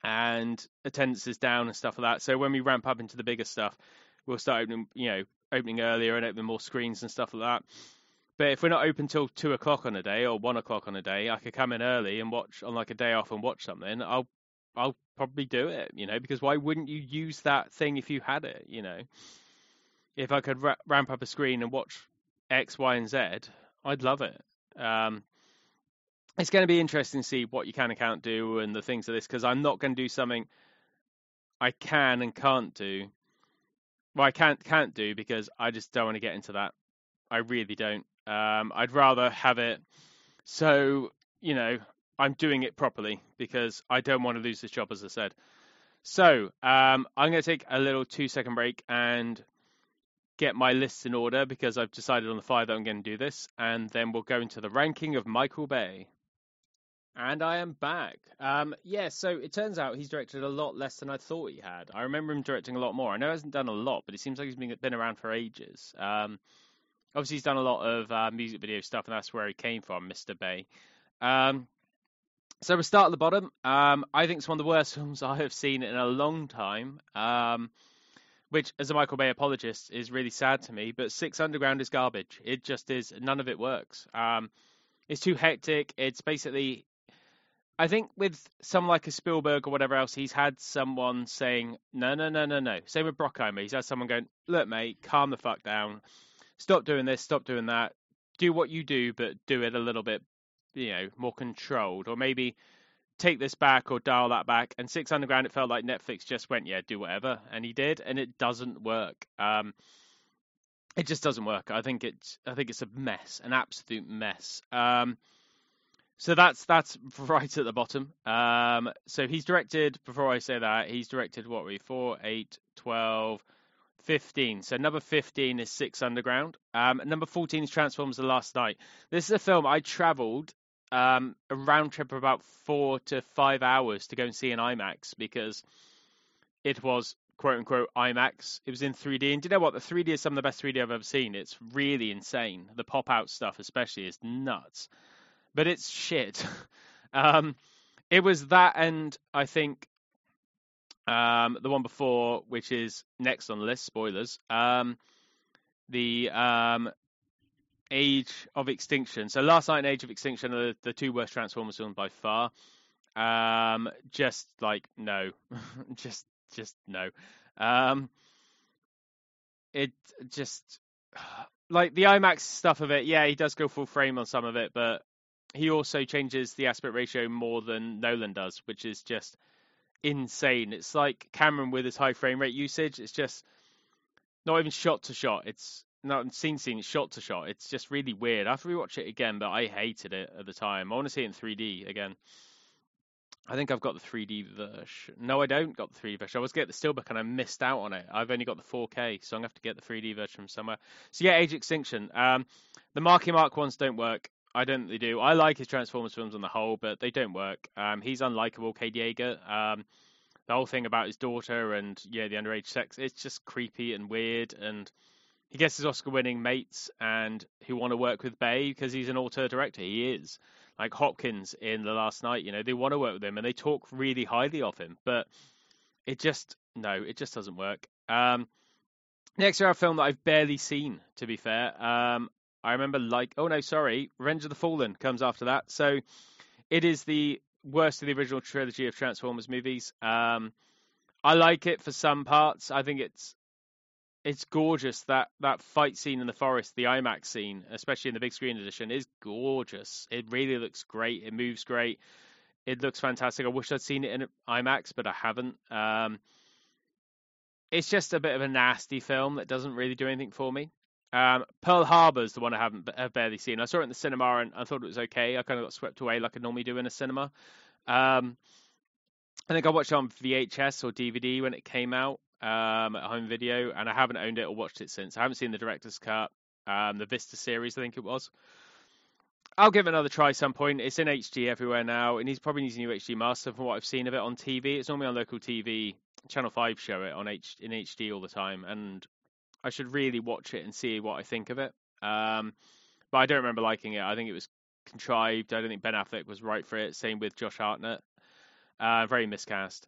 and attendance is down and stuff like that. So when we ramp up into the bigger stuff, we'll start opening, you know, opening earlier and opening more screens and stuff like that. But if we're not open till two o'clock on a day or one o'clock on a day, I could come in early and watch on like a day off and watch something. I'll I'll probably do it, you know, because why wouldn't you use that thing if you had it, you know? If I could ra- ramp up a screen and watch X, Y, and Z, I'd love it. Um, it's going to be interesting to see what you can and can't do and the things of this because I'm not going to do something I can and can't do well, I can't can't do because I just don't want to get into that. I really don't. Um, I'd rather have it so you know I'm doing it properly because I don't want to lose this job, as I said. So um, I'm going to take a little two second break and get my lists in order because I've decided on the fire that I'm going to do this, and then we'll go into the ranking of Michael Bay. And I am back. Um, yeah, so it turns out he's directed a lot less than I thought he had. I remember him directing a lot more. I know he hasn't done a lot, but it seems like he's been, been around for ages. Um, obviously, he's done a lot of uh, music video stuff, and that's where he came from, Mr. Bay. Um, so we'll start at the bottom. Um, I think it's one of the worst films I have seen in a long time. Um, which, as a Michael Bay apologist, is really sad to me. But Six Underground is garbage. It just is. None of it works. Um, it's too hectic. It's basically, I think, with some like a Spielberg or whatever else, he's had someone saying, no, no, no, no, no. Same with Bruckheimer. He's had someone going, look, mate, calm the fuck down. Stop doing this. Stop doing that. Do what you do, but do it a little bit, you know, more controlled. Or maybe take this back or dial that back. And Six Underground, it felt like Netflix just went, yeah, do whatever, and he did, and it doesn't work. Um, it just doesn't work. I think it's I think it's a mess, an absolute mess. Um, so that's that's right at the bottom. Um, so he's directed. Before I say that, he's directed what we four, eight, twelve. 15. So number 15 is Six Underground. Um, number 14 is Transformers: The Last Knight. This is a film I travelled um, a round trip of about four to five hours to go and see in IMAX because it was quote unquote IMAX. It was in 3D, and do you know what? The 3D is some of the best 3D I've ever seen. It's really insane. The pop out stuff, especially, is nuts, but it's shit. um, it was that, and I think um, the one before, which is next on the list. Spoilers. Um, the um, Age of Extinction. So Last Knight, and Age of Extinction are the, the two worst Transformers films by far. Um, just like no, just just no. Um, it just like the IMAX stuff of it. Yeah, he does go full frame on some of it, but he also changes the aspect ratio more than Nolan does, which is just insane. It's like Cameron with his high frame rate usage. It's just not even shot to shot. It's not scene scene, shot to shot. It's just really weird. I have to rewatch it again, but I hated it at the time. I want to see it in 3D again. I think I've got the 3D version. No, I don't got the 3D version. I was getting the Steelbook and I missed out on it. I've only got the 4K, so I'm gonna have to get the 3D version from somewhere. So yeah, Age Extinction. Um, the Marky Mark ones don't work. I don't think they do. I like his Transformers films on the whole, but they don't work. Um, he's unlikable, Cade Yeager. Um, the whole thing about his daughter and yeah, the underage sex, it's just creepy and weird and he gets his Oscar-winning mates and who want to work with Bay because he's an auteur director. He is like Hopkins in The Last Knight. You know, they want to work with him and they talk really highly of him, but it just no, it just doesn't work. Um, next, we have a film that I've barely seen. To be fair, um, I remember like oh no, sorry, Revenge of the Fallen comes after that. So it is the worst of the original trilogy of Transformers movies. Um, I like it for some parts. I think it's it's gorgeous that that fight scene in the forest, the IMAX scene, especially in the big screen edition, is gorgeous. It really looks great. It moves great. It looks fantastic. I wish I'd seen it in IMAX, but I haven't. Um, it's just a bit of a nasty film that doesn't really do anything for me. Um, Pearl is the one I haven't have barely seen. I saw it in the cinema and I thought it was okay. I kind of got swept away like I normally do in a cinema. Um, I think I watched it on VHS or DVD when it came out um, at home video, and I haven't owned it or watched it since. I haven't seen the director's cut, um, the Vista series, I think it was. I'll give it another try some point. It's in HD everywhere now, and he's probably using new HD master from what I've seen of it on TV. It's normally on local TV. Channel Five show it on H in HD all the time, and I should really watch it and see what I think of it. Um, but I don't remember liking it. I think it was contrived. I don't think Ben Affleck was right for it. Same with Josh Hartnett. Uh, very miscast.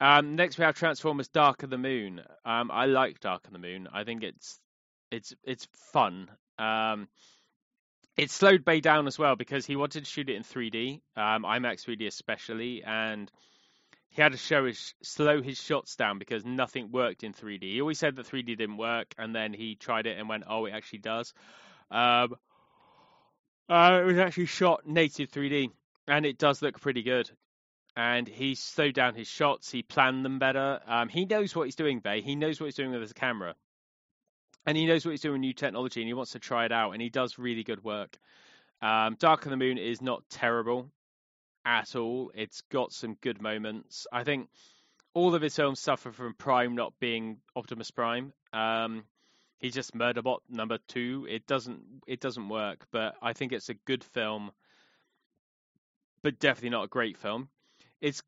Um, next we have Transformers: Dark of the Moon. Um, I like Dark of the Moon. I think it's it's it's fun. Um, it slowed Bay down as well because he wanted to shoot it in 3D, um, IMAX 3D especially, and he had to show his slow his shots down because nothing worked in 3D. He always said that 3D didn't work, and then he tried it and went, "Oh, it actually does." Um, uh, it was actually shot native 3D, and it does look pretty good and he slowed down his shots. He planned them better. Um, he knows what he's doing, Bay. He knows what he's doing with his camera, and he knows what he's doing with new technology, and he wants to try it out, and he does really good work. Um, Dark of the Moon is not terrible at all. It's got some good moments. I think all of his films suffer from Prime not being Optimus Prime. Um, he's just Murderbot number two. It doesn't it doesn't work, but I think it's a good film, but definitely not a great film it's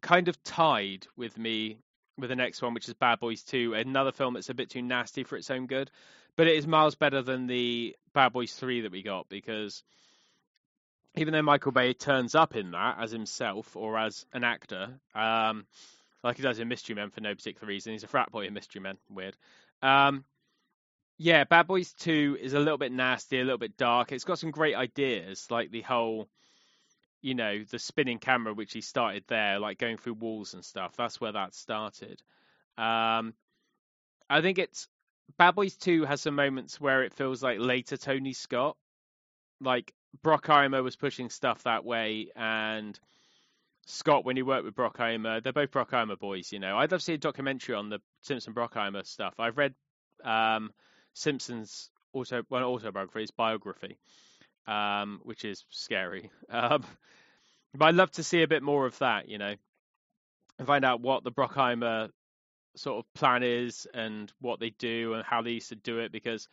kind of tied with me with the next one, which is Bad Boys 2, another film that's a bit too nasty for its own good. But it is miles better than the Bad Boys 3 that we got because even though Michael Bay turns up in that as himself or as an actor, um, like he does in Mystery Men for no particular reason. He's a frat boy in Mystery Men. Weird. Um, yeah, Bad Boys 2 is a little bit nasty, a little bit dark. It's got some great ideas, like the whole, you know, the spinning camera, which he started there, like going through walls and stuff. That's where that started. Um, I think it's Bad Boys 2 has some moments where it feels like later Tony Scott. Like Bruckheimer was pushing stuff that way, and Scott, when he worked with Bruckheimer, they're both Bruckheimer boys, you know. I'd love to see a documentary on the Simpson Bruckheimer stuff. I've read um, Simpson's auto well autobiography, his biography, um, which is scary. Um, but I'd love to see a bit more of that, you know, and find out what the Bruckheimer sort of plan is and what they do and how they used to do it because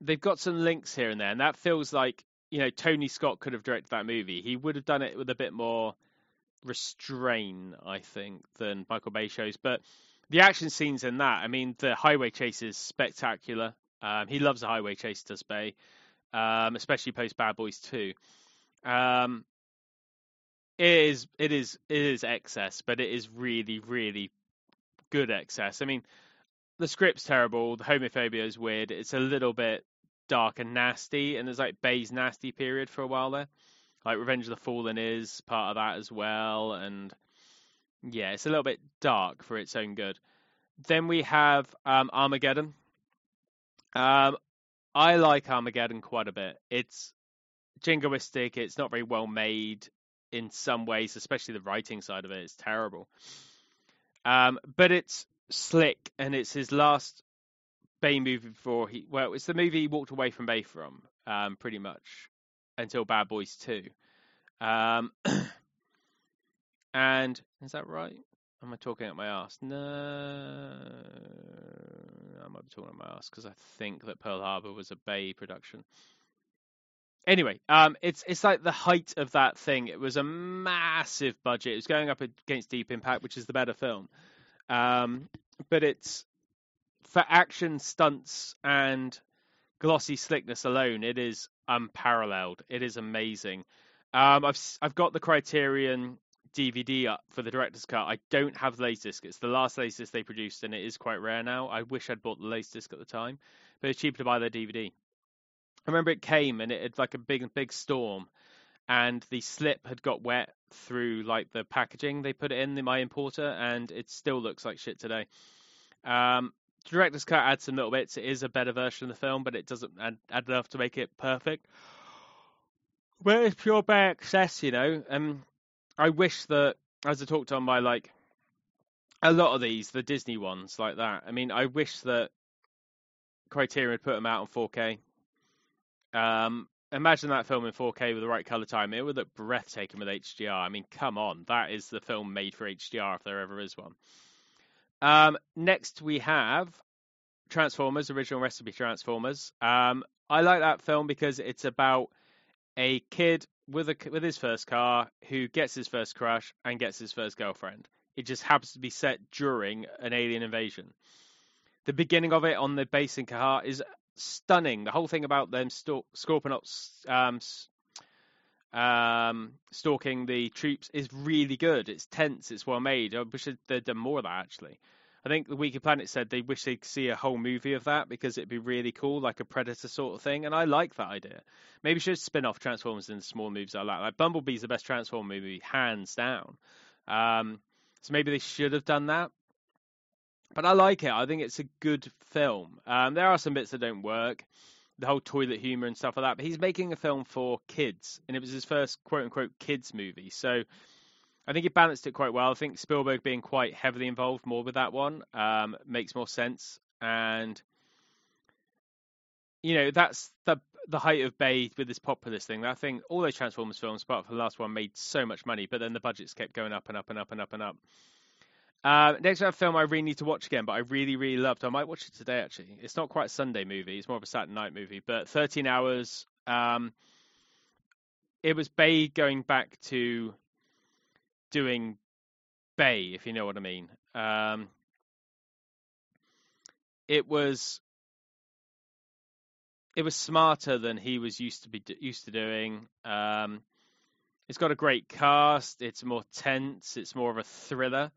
they've got some links here and there, and that feels like you know Tony Scott could have directed that movie. He would have done it with a bit more restraint, I think, than Michael Bay shows, but the action scenes in that, I mean, the highway chase is spectacular. Um, he loves a highway chase, does Bay, um, especially post Bad Boys 2. Um, it is, it is, it is excess, but it is really, really good excess. I mean, the script's terrible. The homophobia is weird. It's a little bit dark and nasty, and there's like Bay's nasty period for a while there. Like Revenge of the Fallen is part of that as well, and yeah, it's a little bit dark for its own good. Then we have um, Armageddon. Um, I like Armageddon quite a bit. It's jingoistic. It's not very well made in some ways, especially the writing side of it. It's terrible. Um, but it's slick, and it's his last Bay movie before he. Well, it's the movie he walked away from Bay from, um, pretty much, until Bad Boys Two. Um, And is that right? Am I talking at my ass? No, I might be talking at my ass because I think that Pearl Harbor was a Bay production. Anyway, um, it's it's like the height of that thing. It was a massive budget. It was going up against Deep Impact, which is the better film. Um, but it's for action stunts and glossy slickness alone, it is unparalleled. It is amazing. Um, I've I've got the Criterion DVD up for the director's cut. I don't have the laserdisc. It's the last laserdisc they produced, and it is quite rare now. I wish I'd bought the laserdisc at the time, but it's cheaper to buy their DVD. I remember it came and it had like a big, big storm, and the slip had got wet through like the packaging they put it in, my importer, and it still looks like shit today. Um, director's cut adds some little bits. It is a better version of the film, but it doesn't add, add enough to make it perfect. But it's pure by excess, you know. I wish that as I talked on my like a lot of these, the Disney ones like that. I mean, I wish that Criterion would put them out on 4K. Um, imagine that film in 4K with the right color time. It would look breathtaking with HDR. I mean, come on, that is the film made for HDR if there ever is one. Um, next we have Transformers, original recipe Transformers. Um, I like that film because it's about a kid with a with his first car who gets his first crush and gets his first girlfriend. It just happens to be set during an alien invasion. The beginning of it on the base in Qatar is stunning. The whole thing about them stalk, Scorponoks um, um, stalking the troops is really good. It's tense. It's well made. I wish they'd done more of that actually. I think the Weekly Planet said they wish they could see a whole movie of that because it'd be really cool, like a Predator sort of thing. And I like that idea. Maybe should spin off Transformers into small movies I like. Like Bumblebee's the best Transformer movie, hands down. Um, so maybe they should have done that. But I like it. I think it's a good film. Um, there are some bits that don't work, the whole toilet humor and stuff like that. But he's making a film for kids, and it was his first quote unquote kids movie. So I think he balanced it quite well. I think Spielberg being quite heavily involved more with that one um, makes more sense. And you know that's the the height of Bay with this populist thing. That thing, all those Transformers films, apart from the last one, made so much money, but then the budgets kept going up and up and up and up and up. Uh, next, a film I really need to watch again, but I really, really loved. I might watch it today. Actually, it's not quite a Sunday movie; it's more of a Saturday night movie. But 13 hours. Um, it was Bay going back to doing Bay, if you know what I mean. Um, it was it was smarter than he was used to be used to doing. Um, it's got a great cast. It's more tense. It's more of a thriller.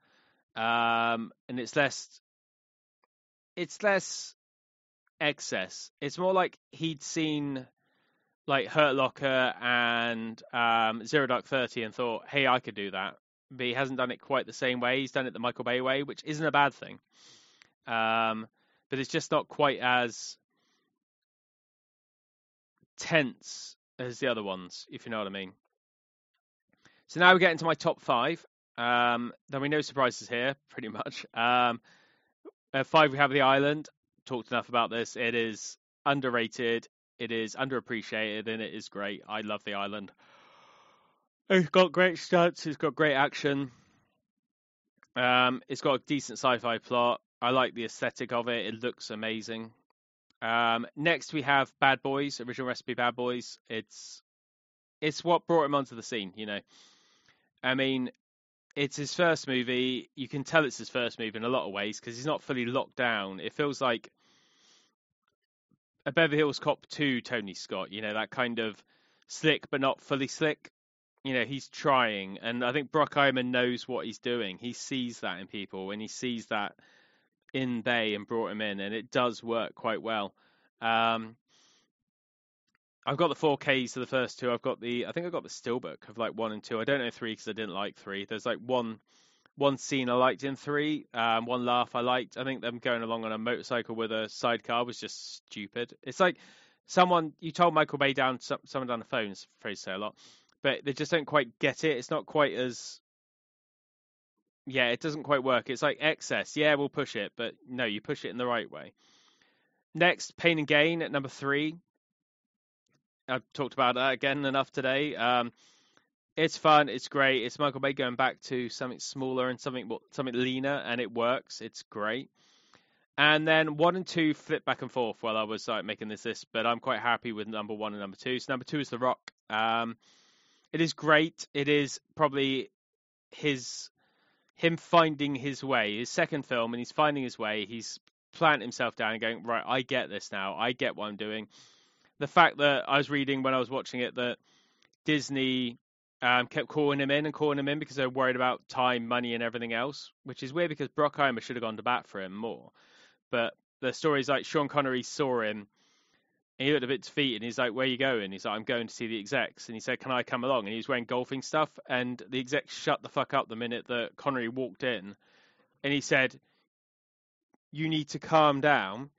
Um, and it's less. It's less excess. It's more like he'd seen like Hurt Locker and um, Zero Dark Thirty and thought, "Hey, I could do that." But he hasn't done it quite the same way. He's done it the Michael Bay way, which isn't a bad thing. Um, but it's just not quite as tense as the other ones, if you know what I mean. So now we get into my top five. Um, there'll be no surprises here, pretty much. Um, at five, we have The Island. Talked enough about this. It is underrated, it is underappreciated, and it is great. I love The Island. It's got great stunts, it's got great action. Um, it's got a decent sci-fi plot. I like the aesthetic of it. It looks amazing. Um, next, we have Bad Boys, original recipe Bad Boys. It's it's what brought him onto the scene. You know, I mean, it's his first movie. You can tell it's his first movie in a lot of ways because he's not fully locked down. It feels like a Beverly Hills Cop 2 Tony Scott, you know, that kind of slick but not fully slick. You know, he's trying, and I think Brock Bruckheimer knows what he's doing. He sees that in people, and he sees that in Bay and brought him in, and it does work quite well. Um, I've got the 4Ks to the first two. I've got the, I think I've got the steelbook of like one and two. I don't know three because I didn't like three. There's like one, one scene I liked in three, um, one laugh I liked. I think them going along on a motorcycle with a sidecar was just stupid. It's like someone you told Michael Bay down, someone down the phone. Phrase say a lot, but they just don't quite get it. It's not quite as yeah, it doesn't quite work. It's like excess. Yeah, we'll push it, but no, you push it in the right way. Next, Pain and Gain at number three. I've talked about that again enough today. Um, it's fun. It's great. It's Michael Bay going back to something smaller and something something leaner, and it works. It's great. And then one and two flip back and forth while I was like making this list, but I'm quite happy with number one and number two. So number two is The Rock. Um, it is great. It is probably his him finding his way. His second film, and he's finding his way. He's planting himself down and going right. I get this now. I get what I'm doing the fact that I was reading when I was watching it that Disney um, kept calling him in and calling him in because they're worried about time, money, and everything else, which is weird because Bruckheimer should have gone to bat for him more. But the stories like Sean Connery saw him and he looked a bit defeated and he's like, Where you going? He's like, I'm going to see the execs. And he said, Can I come along? And he was wearing golfing stuff. And the execs shut the fuck up the minute that Connery walked in. And he said, You need to calm down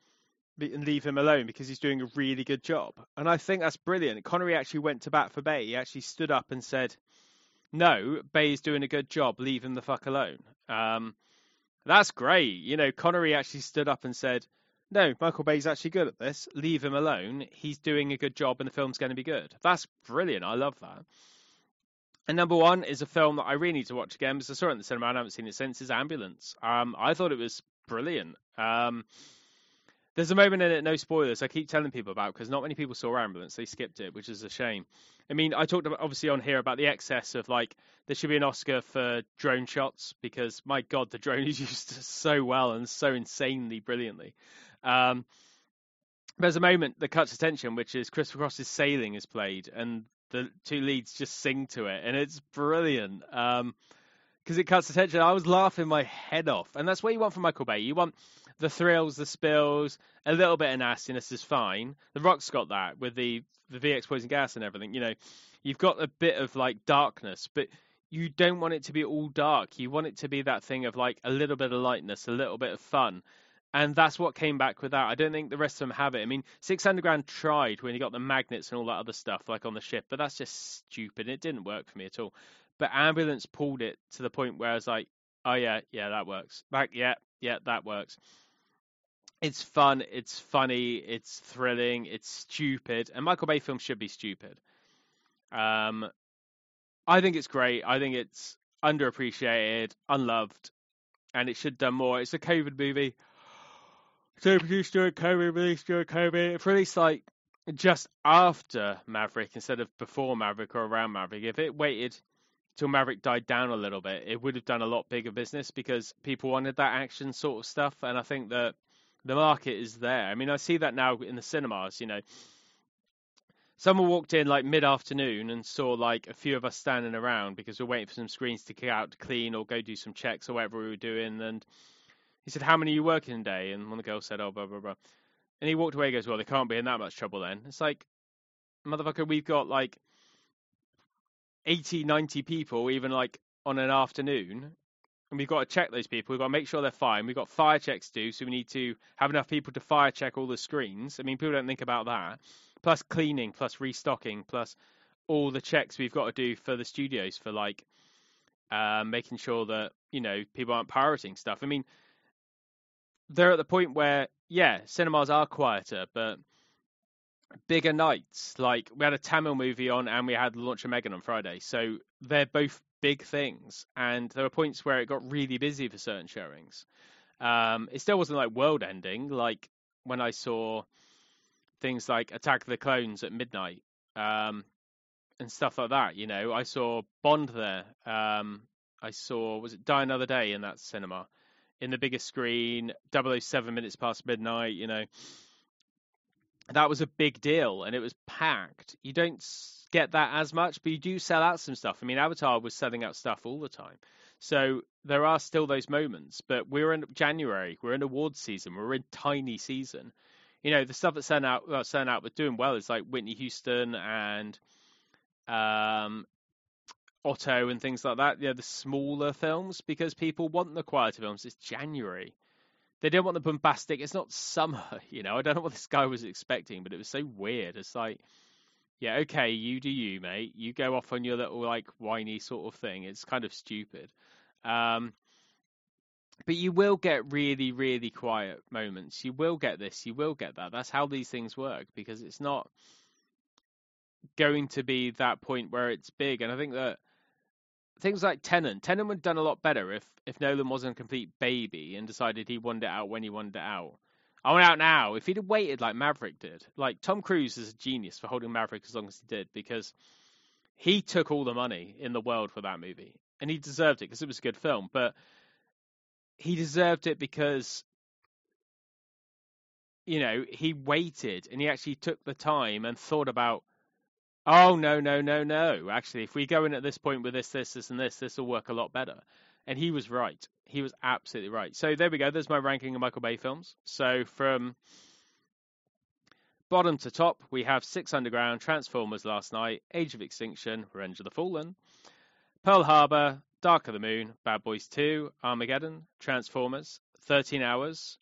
and leave him alone because he's doing a really good job. And I think that's brilliant. Connery actually went to bat for Bay. He actually stood up and said, "No, Bay's doing a good job. Leave him the fuck alone." Um, that's great. You know, Connery actually stood up and said, "No, Michael Bay's actually good at this. Leave him alone. He's doing a good job, and the film's going to be good." That's brilliant. I love that. And number one is a film that I really need to watch again because I saw it in the cinema and I haven't seen it since. Is Ambulance. Um, I thought it was brilliant. Um, there's a moment in it, no spoilers, I keep telling people about because not many people saw Ambulance. They skipped it, which is a shame. I mean, I talked about, obviously on here about the excess of like there should be an Oscar for drone shots because my God, the drone is used so well and so insanely brilliantly. Um, there's a moment that cuts attention, which is Christopher Cross's Sailing is played, and the two leads just sing to it, and it's brilliant. Um, because it cuts attention. I was laughing my head off, and that's what you want from Michael Bay. You want the thrills, the spills, a little bit of nastiness is fine. The Rock's got that with the the VX poison gas and everything. You know, you've got a bit of like darkness, but you don't want it to be all dark. You want it to be that thing of like a little bit of lightness, a little bit of fun. And that's what came back with that. I don't think the rest of them have it. I mean, Six Underground tried when you got the magnets and all that other stuff, like on the ship, but that's just stupid. It didn't work for me at all. But Ambulance pulled it to the point where I was like, oh yeah, yeah, that works. Like, yeah, yeah, that works it's fun, it's funny, it's thrilling, it's stupid, and Michael Bay films should be stupid. Um, I think it's great. I think it's underappreciated, unloved, and it should have done more. It's a COVID movie. So produced during COVID, released during COVID. It's released like just after Maverick instead of before Maverick or around Maverick. If it waited till Maverick died down a little bit, it would have done a lot bigger business because people wanted that action sort of stuff. And I think that the market is there. I mean, I see that now in the cinemas. You know, someone walked in like mid afternoon and saw like a few of us standing around because we are waiting for some screens to get out to clean or go do some checks or whatever we were doing. And he said, How many are you working a day? And one of the girls said, Oh, blah, blah, blah. And he walked away and goes, Well, they can't be in that much trouble then. It's like, motherfucker, we've got like 80, 90 people, even like on an afternoon. And we've got to check those people. We've got to make sure they're fine. We've got fire checks to do, so we need to have enough people to fire check all the screens. I mean, people don't think about that. Plus cleaning, plus restocking, plus all the checks we've got to do for the studios for like uh, making sure that you know people aren't pirating stuff. I mean, they're at the point where yeah, cinemas are quieter, but bigger nights. Like we had a Tamil movie on, and we had the launch of Megan on Friday, so they're both big things. And there were points where it got really busy for certain showings. Um, it still wasn't like world ending, like when I saw things like Attack of the Clones at midnight um, and stuff like that. You know, I saw Bond there. Um, I saw was it Die Another Day in that cinema in the biggest screen. 007 minutes past midnight. You know, that was a big deal and it was packed. You don't get that as much, but you do sell out some stuff. I mean, Avatar was selling out stuff all the time. So there are still those moments, but we're in January, we're in awards season, we're in tiny season. You know, the stuff that's selling out, well, selling out, but doing well is like Whitney Houston and um, Otto and things like that. Yeah, the smaller films because people want the quieter films. It's January. They don't want the bombastic. It's not summer, you know. I don't know what this guy was expecting, but it was so weird. It's like, yeah, okay, you do you, mate. You go off on your little like whiny sort of thing. It's kind of stupid. Um, but you will get really, really quiet moments. You will get this. You will get that. That's how these things work because it's not going to be that point where it's big. And I think that things like Tenet, Tenet would have done a lot better if if Nolan wasn't a complete baby and decided he wanted it out when he wanted it out. I want out now. If he'd have waited like Maverick did, like Tom Cruise is a genius for holding Maverick as long as he did because he took all the money in the world for that movie and he deserved it because it was a good film. But he deserved it because you know he waited and he actually took the time and thought about oh no no no no actually if we go in at this point with this this this and this this will work a lot better and he was right. He was absolutely right. So there we go. There's my ranking of michael bay films. So from bottom to top we have six underground transformers last knight age of extinction revenge of the fallen pearl harbor dark of the moon bad boys 2 armageddon transformers 13 hours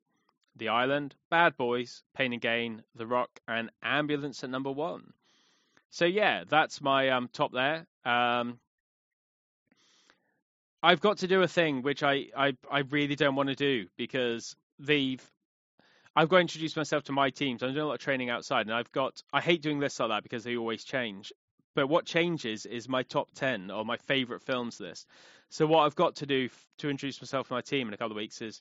the island bad boys pain and gain the rock and ambulance at number one. So yeah, that's my um, top there. Um, I've got to do a thing which I, I, I really don't want to do because they've I've got to introduce myself to my teams. I'm doing a lot of training outside, and I've got I hate doing lists like that because they always change. But what changes is my top ten or my favorite films list. So what I've got to do to introduce myself to my team in a couple of weeks is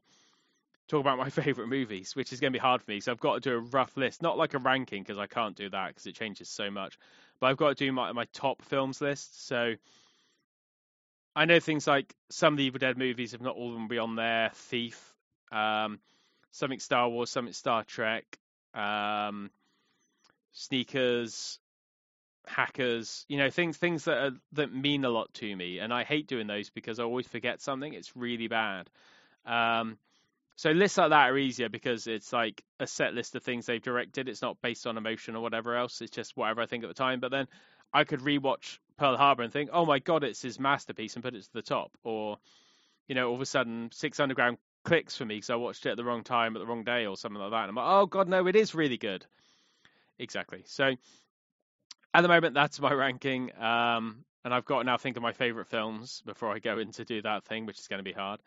talk about my favorite movies, which is going to be hard for me. So I've got to do a rough list, not like a ranking because I can't do that because it changes so much. But I've got to do my my top films list. So I know things like some of the Evil Dead movies, if not all of them, be on there. Thief, um, something Star Wars, something Star Trek, um, sneakers, hackers. You know, things things that are, that mean a lot to me, and I hate doing those because I always forget something. It's really bad. Um, so lists like that are easier because it's like a set list of things they've directed. It's not based on emotion or whatever else. It's just whatever I think at the time. But then I could rewatch Pearl Harbor and think, oh my god, it's his masterpiece, and put it to the top. Or, you know, all of a sudden, Six Underground clicks for me because I watched it at the wrong time at the wrong day or something like that. And I'm like, oh god, no, it is really good. Exactly. So at the moment, that's my ranking. Um, and I've got to now think of my favorite films before I go in to do that thing, which is going to be hard.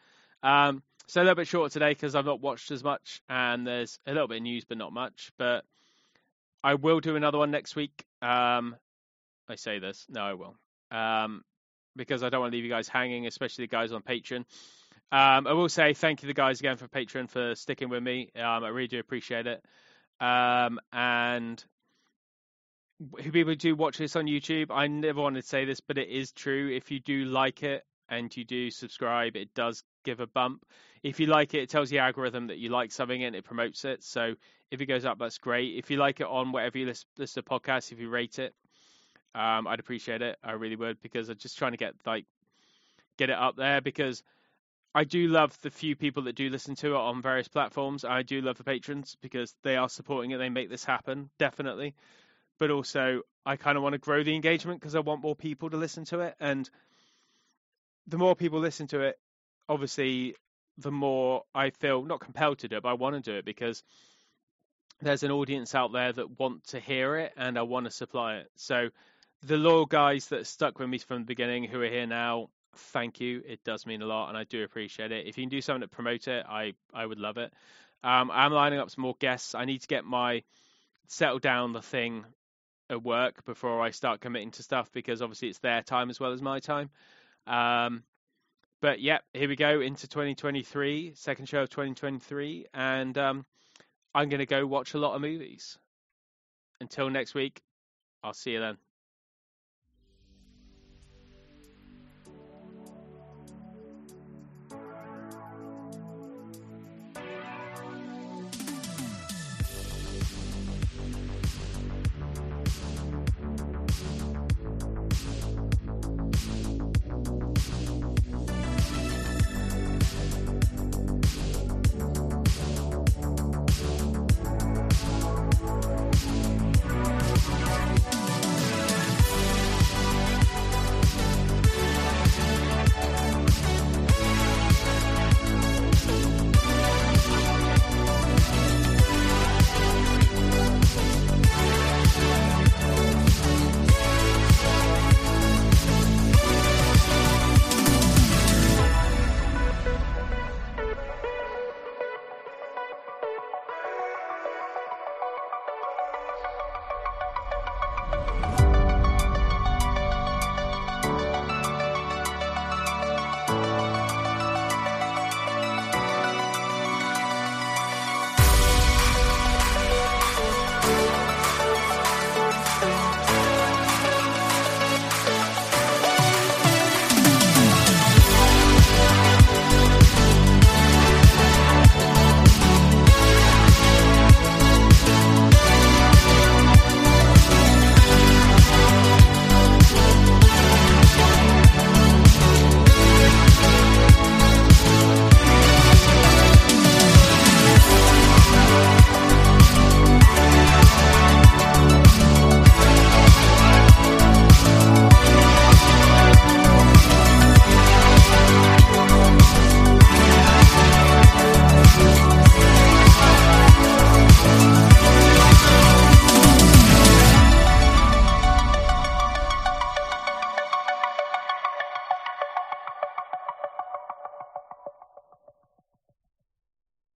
Um, so a little bit shorter today because I've not watched as much, and there's a little bit of news, but not much. But I will do another one next week. Um, I say this, no, I will, um, because I don't want to leave you guys hanging, especially the guys on Patreon. Um, I will say thank you, the guys again for Patreon for sticking with me. Um, I really do appreciate it. Um, and who people do watch this on YouTube, I never wanted to say this, but it is true. If you do like it, and you do subscribe, it does give a bump. If you like it, it tells the algorithm that you like something and it promotes it. So if it goes up, that's great. If you like it on whatever you listen, listen to podcasts, if you rate it, um, I'd appreciate it. I really would because I'm just trying to get like get it up there because I do love the few people that do listen to it on various platforms. I do love the patrons because they are supporting it. They make this happen, definitely. But also, I kind of want to grow the engagement because I want more people to listen to it. And the more people listen to it, obviously, the more I feel not compelled to do it, but I want to do it because there's an audience out there that want to hear it and I want to supply it. So the loyal guys that stuck with me from the beginning who are here now, thank you. It does mean a lot, and I do appreciate it. If you can do something to promote it, I I would love it. Um, I'm lining up some more guests. I need to get my settle down the thing at work before I start committing to stuff because obviously it's their time as well as my time. Um, but yeah, here we go into 2023, second show of 2023, and um, I'm going to go watch a lot of movies. Until next week, I'll see you then.